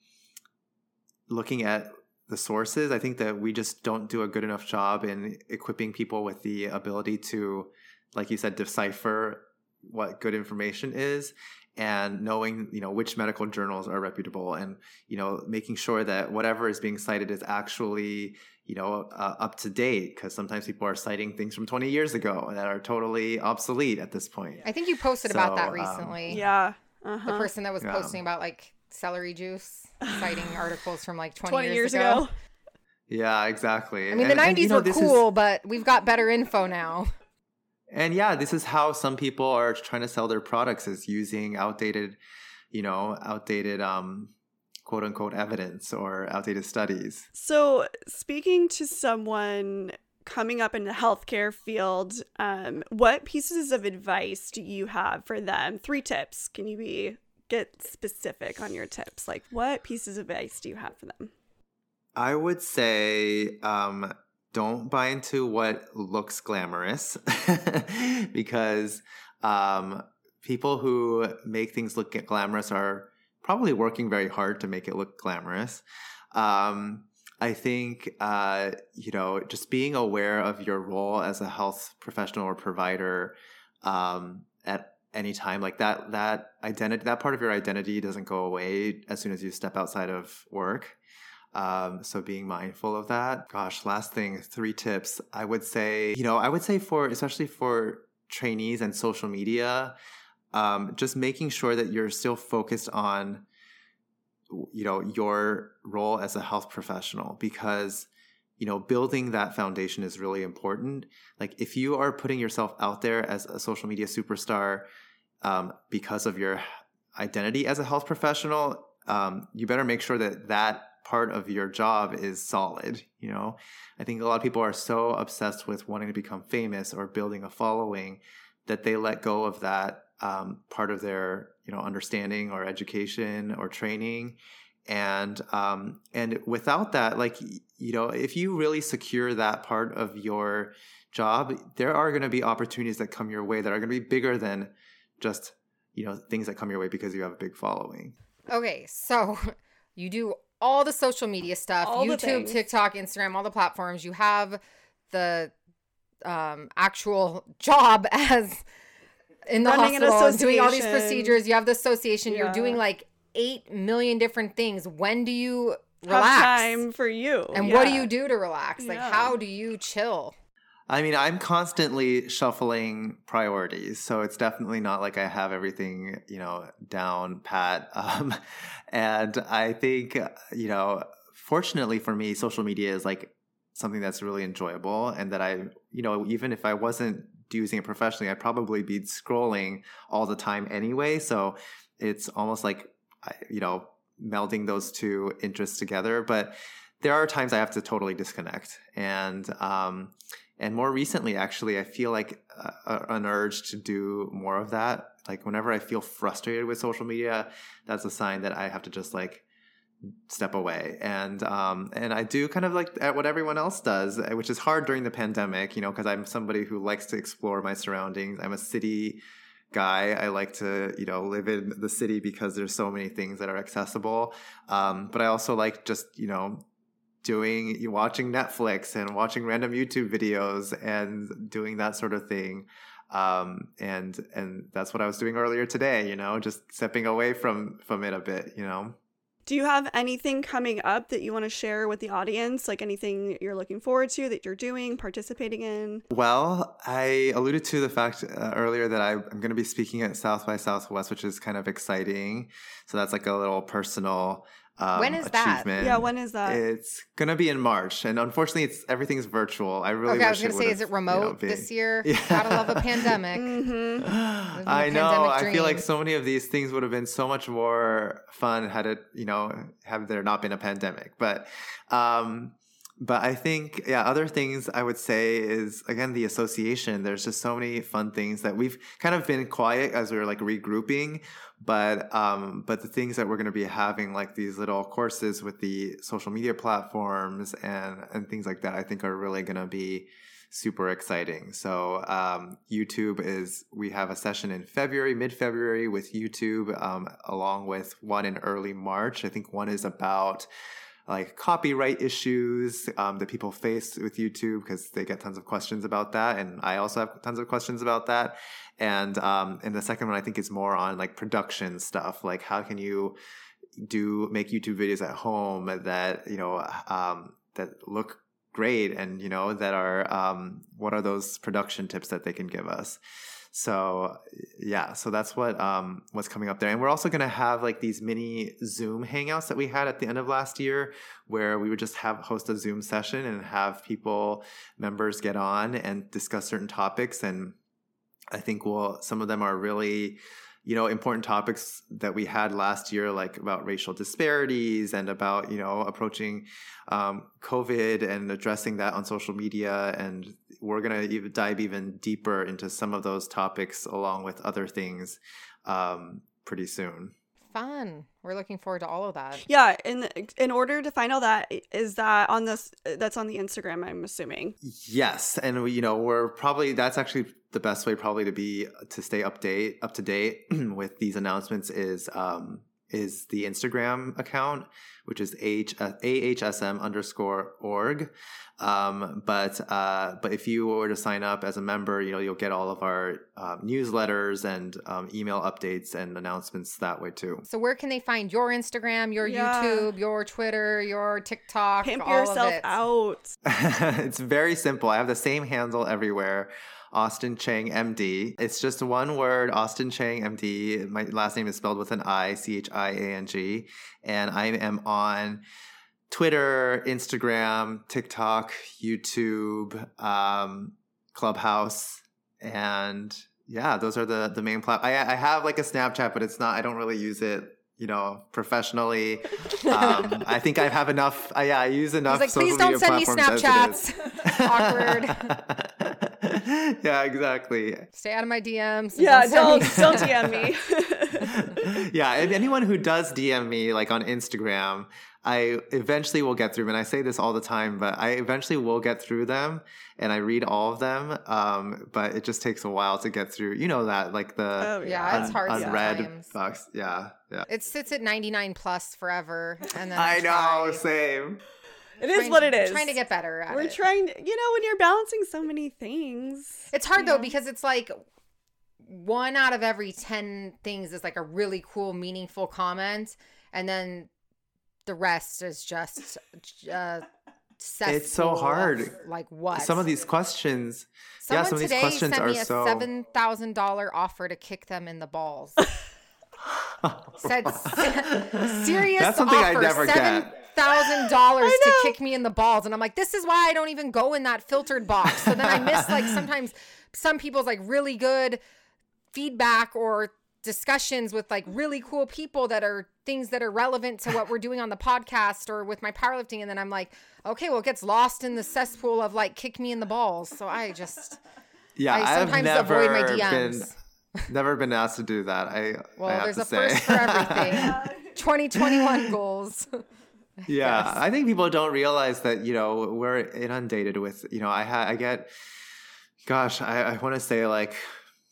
looking at the sources. I think that we just don't do a good enough job in equipping people with the ability to like you said decipher what good information is and knowing you know which medical journals are reputable and you know making sure that whatever is being cited is actually you know uh, up to date because sometimes people are citing things from 20 years ago that are totally obsolete at this point. I think you posted about that recently um, recently. Yeah. The Uh-huh. person that was Yeah. posting about like celery juice, citing articles from like 20, 20 years, years ago. ago. Yeah, exactly. I mean, the And- and, 90s you know, were this is- cool, but we've got better info now. And yeah, this is how some people are trying to sell their products is using outdated, you know, outdated um quote unquote evidence or outdated studies. So, speaking to someone coming up in the healthcare field, um, what pieces of advice do you have for them? Three tips. Can you be get specific on your tips? Like, what pieces of advice do you have for them? I would say um don't buy into what looks glamorous because um people who make things look glamorous are probably working very hard to make it look glamorous. Um I think, uh, you know, just being aware of your role as a health professional or provider um, at any time, like that, that identity, that part of your identity doesn't go away as soon as you step outside of work. Um, so being mindful of that. Gosh, last thing, three tips. I would say, you know, I would say for especially for trainees and social media, um, just making sure that you're still focused on you know your role as a health professional because you know building that foundation is really important. Like if you are putting yourself out there as a social media superstar um, because of your identity as a health professional um, you better make sure that that part of your job is solid you know? I think a lot of people are so obsessed with wanting to become famous or building a following that they let go of that um, part of their you know understanding or education or training and um, and without that like you know if you really secure that part of your job there are going to be opportunities that come your way that are going to be bigger than just you know things that come your way because you have a big following Okay, so you do all the social media stuff All YouTube. TikTok, Instagram, all the platforms. You have the um, actual job as in the Running an hospital and doing all these procedures. You have the association. You're doing like 8 million different things. When do you Have relax? time for you. and what do you do to relax? Like, Yeah. how do you chill? I mean, I'm constantly shuffling priorities, so it's definitely not like I have everything, you know, down pat. Um, and I think, you know, fortunately for me, social media is like something that's really enjoyable, and that I, you know, even if I wasn't using it professionally, I'd probably be scrolling all the time anyway. So it's almost like, you know, melding those two interests together. But there are times I have to totally disconnect, and um, and more recently actually i feel like uh, an urge to do more of that like whenever i feel frustrated with social media that's a sign that i have to just like step away and um and i do kind of like at what everyone else does uh, which is hard during the pandemic you know because i'm somebody who likes to explore my surroundings i'm a city guy i like to you know live in the city because there's so many things that are accessible um but i also like just you know doing watching Netflix and watching random YouTube videos and doing that sort of thing. Um, and and that's what I was doing earlier today. You know, just stepping away from from it a bit. You know. Do you have anything coming up that you want to share with the audience? Like anything you're looking forward to that you're doing, participating in? Well, I alluded to the fact uh, earlier that I, I'm going to be speaking at South by Southwest, which is kind of exciting. So that's like a little personal um, When is that? Yeah, when is that? It's gonna be in March, and unfortunately, it's everything's virtual. I really okay, I was going to it say, is it would've, you know, remote this year? Yeah. Gotta love a pandemic. Mm-hmm. I know. pandemic I feel like so many of these things would have been so much more fun had it, you know, had there not been a pandemic. But, um, but I think, yeah, other things I would say is again the association. There's just so many fun things that we've kind of been quiet as we were like regrouping, but um, but the things that we're going to be having like these little courses with the social media platforms and and things like that, I think are really going to be super exciting. So um, YouTube is we have a session in February, mid February with YouTube, um, along with one in early March. I think one is about like copyright issues um, that people face with YouTube because they get tons of questions about that, and I also have tons of questions about that. And um, and the second one I think is more on like production stuff, like how can you do make YouTube videos at home that you know um, that look great and you know that are um, what are those production tips that they can give us So yeah, so that's what um, what's coming up there, and we're also to have like these mini Zoom hangouts that we had at the end of last year, where we would just have host a Zoom session and have people members get on and discuss certain topics, and I think we'll some of them are really you know important topics that we had last year like about racial disparities and about you know approaching um, covid and addressing that on social media. And we're going to dive even deeper into some of those topics along with other things um, pretty soon Fun. We're looking forward to all of that. Yeah, in in order to find all that, is that on this? That's on the Instagram. I'm assuming. Yes, and we, you know, we're probably that's actually the best way probably to be to stay update up to date with these announcements is um is the Instagram account, which is H ahsm underscore org. Um, but uh, but if you were to sign up as a member, you know you'll get all of our uh, newsletters and um, email updates and announcements that way too. So where can they find your Instagram, your yeah. YouTube, your Twitter, your TikTok? Pimp yourself out. it's very simple. I have the same handle everywhere. Austin Chiang MD. It's just one word, Austin Chiang MD. My last name is spelled with an I, C H I A N G. And I am on Twitter, Instagram, TikTok, YouTube, um, Clubhouse, and yeah, those are the the main platforms. I, I have like a Snapchat, but it's not. I don't really use it you know, professionally. Um, I think I have enough. Uh, yeah, I use enough. Like, please don't send me Snapchats. Awkward. yeah, exactly. Stay out of my DMs. Yeah, don't don't, don't DM me. yeah, and anyone who does DM me, like on Instagram, I eventually will get through them. And I say this all the time, but I eventually will get through them and I read all of them. Um, but it just takes a while to get through. You know that, like the oh, yeah, un- it's hard unread box. Yeah, yeah. It sits at 99 plus forever. And then I, I know, same. It is what it is. Trying to get better We're it. trying to, you know, when you're balancing so many things. It's hard though know? because it's like one out of every 10 things is like a really cool, meaningful comment. And then the rest is just uh, it's so hard. Of, like what? Some of these questions. Someone yeah, some of these questions sent are me a so. Seven thousand dollar offer to kick them in the balls. Said serious That's something offer. I never Seven get thousand dollars to kick me in the balls, and I'm like, this is why I don't even go in that filtered box. So then I miss like sometimes some people's like really good feedback or discussions with like really cool people that are things that are relevant to what we're doing on the podcast or with my powerlifting. And then I'm like okay well it gets lost in the cesspool of like kick me in the balls. So I just yeah I sometimes avoid my DMs been, never been asked to do that I well I there's a say. first for everything. 2021 goals yeah yes. I think people don't realize that you know we're inundated with you know I ha- I get gosh I, I want to say like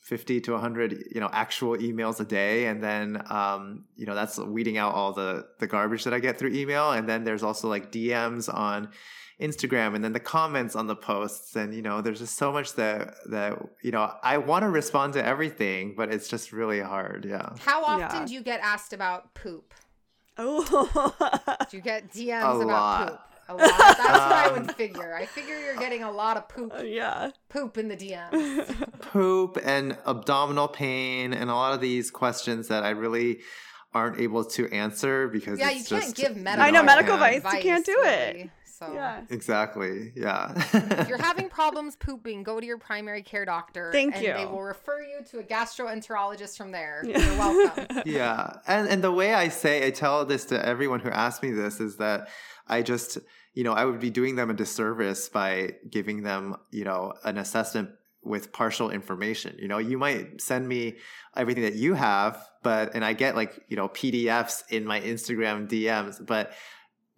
50 to 100 you know actual emails a day and then um, you know that's weeding out all the the garbage that i get through email and then there's also like dms on instagram and then the comments on the posts and you know there's just so much that that you know i want to respond to everything but it's just really hard yeah how often Yeah. do you get asked about poop Oh. do you get dms A about lot. poop a lot that's what i Um, would figure i figure you're getting a lot of poop yeah. poop in the dms poop and abdominal pain and a lot of these questions that i really aren't able to answer because yeah, you it's can't just, give you medical I know, medical advice. you can't do it. Really. So Yeah. exactly yeah if you're having problems pooping, go to your primary care doctor. Thank and you. They will refer you to a gastroenterologist from there. Yeah. You're welcome. yeah and and the way i say i tell this to everyone who asks me this is that i just you know i would be doing them a disservice by giving them you know an assessment with partial information you know you might send me everything that you have but and i get like you know pdfs in my instagram dms but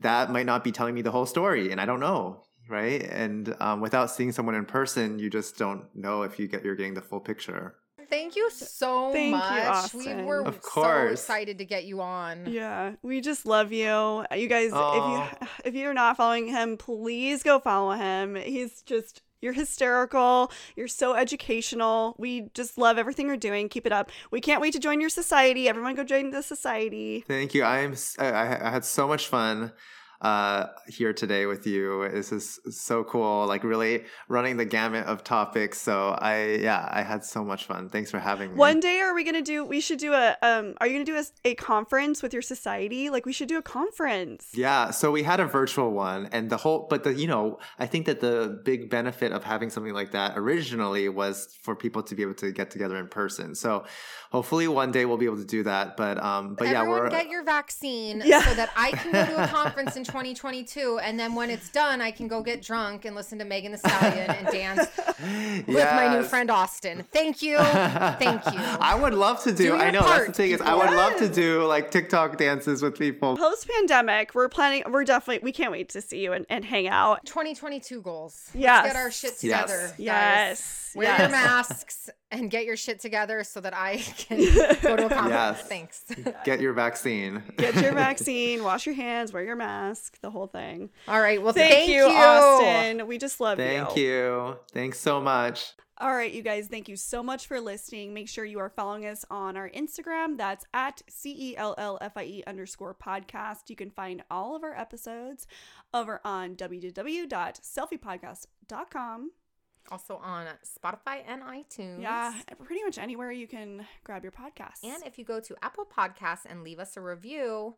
that might not be telling me the whole story and i don't know right and um, without seeing someone in person you just don't know if you get you're getting the full picture Thank you so Thank you, much. we were Of so excited to get you on. Yeah, we just love you. You guys, Aw. if you if you're not following him, please go follow him. He's just you're hysterical. You're so educational. We just love everything you're doing. Keep it up. We can't wait to join your society. Everyone go join the society. Thank you. I, I- I had so much fun. Uh, here today with you. This is so cool. Like really running the gamut of topics. So I, yeah, I had so much fun. Thanks for having me. One day, are we gonna do? We should do a. Um, are you gonna do a, a conference with your society? Like we should do a conference. Yeah. So we had a virtual one, and the whole, but the you know, I think that the big benefit of having something like that originally was for people to be able to get together in person. So hopefully one day we'll be able to do that. But um, but yeah, we're get your vaccine Yeah. so that I can go to a conference in 2022, and then when it's done, I can go get drunk and listen to Megan Thee Stallion and dance with my new friend Austin. Thank you, thank you. I would love to do. Do I your know that's the thing is, I would love to do like TikTok dances with people. Post pandemic, we're planning. We're definitely. We can't wait to see you and, and hang out. 2022 goals. Yes. Let's get our shit Yes. together. guys. Yes. Wear yes. your masks and get your shit together so that I can go to a conference. Yes. Thanks. Get your vaccine. Get your vaccine. Wash your hands. Wear your mask. The whole thing. All right. Well, Thank, thank, you, Austin. We just love you. Thank you. Thanks so much. All right, you guys, thank you so much for listening. Make sure you are following us on our Instagram. That's at C E L L F I E underscore podcast. You can find all of our episodes over on www.cellfiepodcast.com. Also on Spotify and iTunes. Yeah, pretty much anywhere you can grab your podcast. And if you go to Apple Podcasts and leave us a review,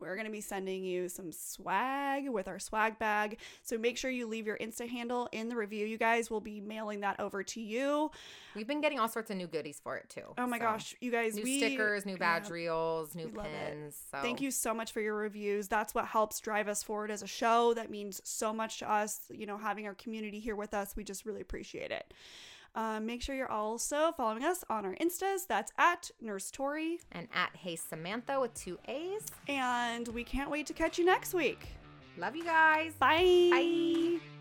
we're going to be sending you some swag with our swag bag. So make sure you leave your Insta handle in the review, you guys. We'll be mailing that over to you. we've been getting all sorts of new goodies for it too. Oh my So, gosh, you guys. New we, stickers, new badge yeah. reels, new pins. So Thank you so much for your reviews. That's what helps drive us forward as a show. That means so much to us. You know, having our community here with us, we just really appreciate it. Um, make sure you're also following us on our Instas. That's at Nurse Tori. And at Hey Samantha with two A's. And we can't wait to catch you next week. Love you guys. Bye. Bye.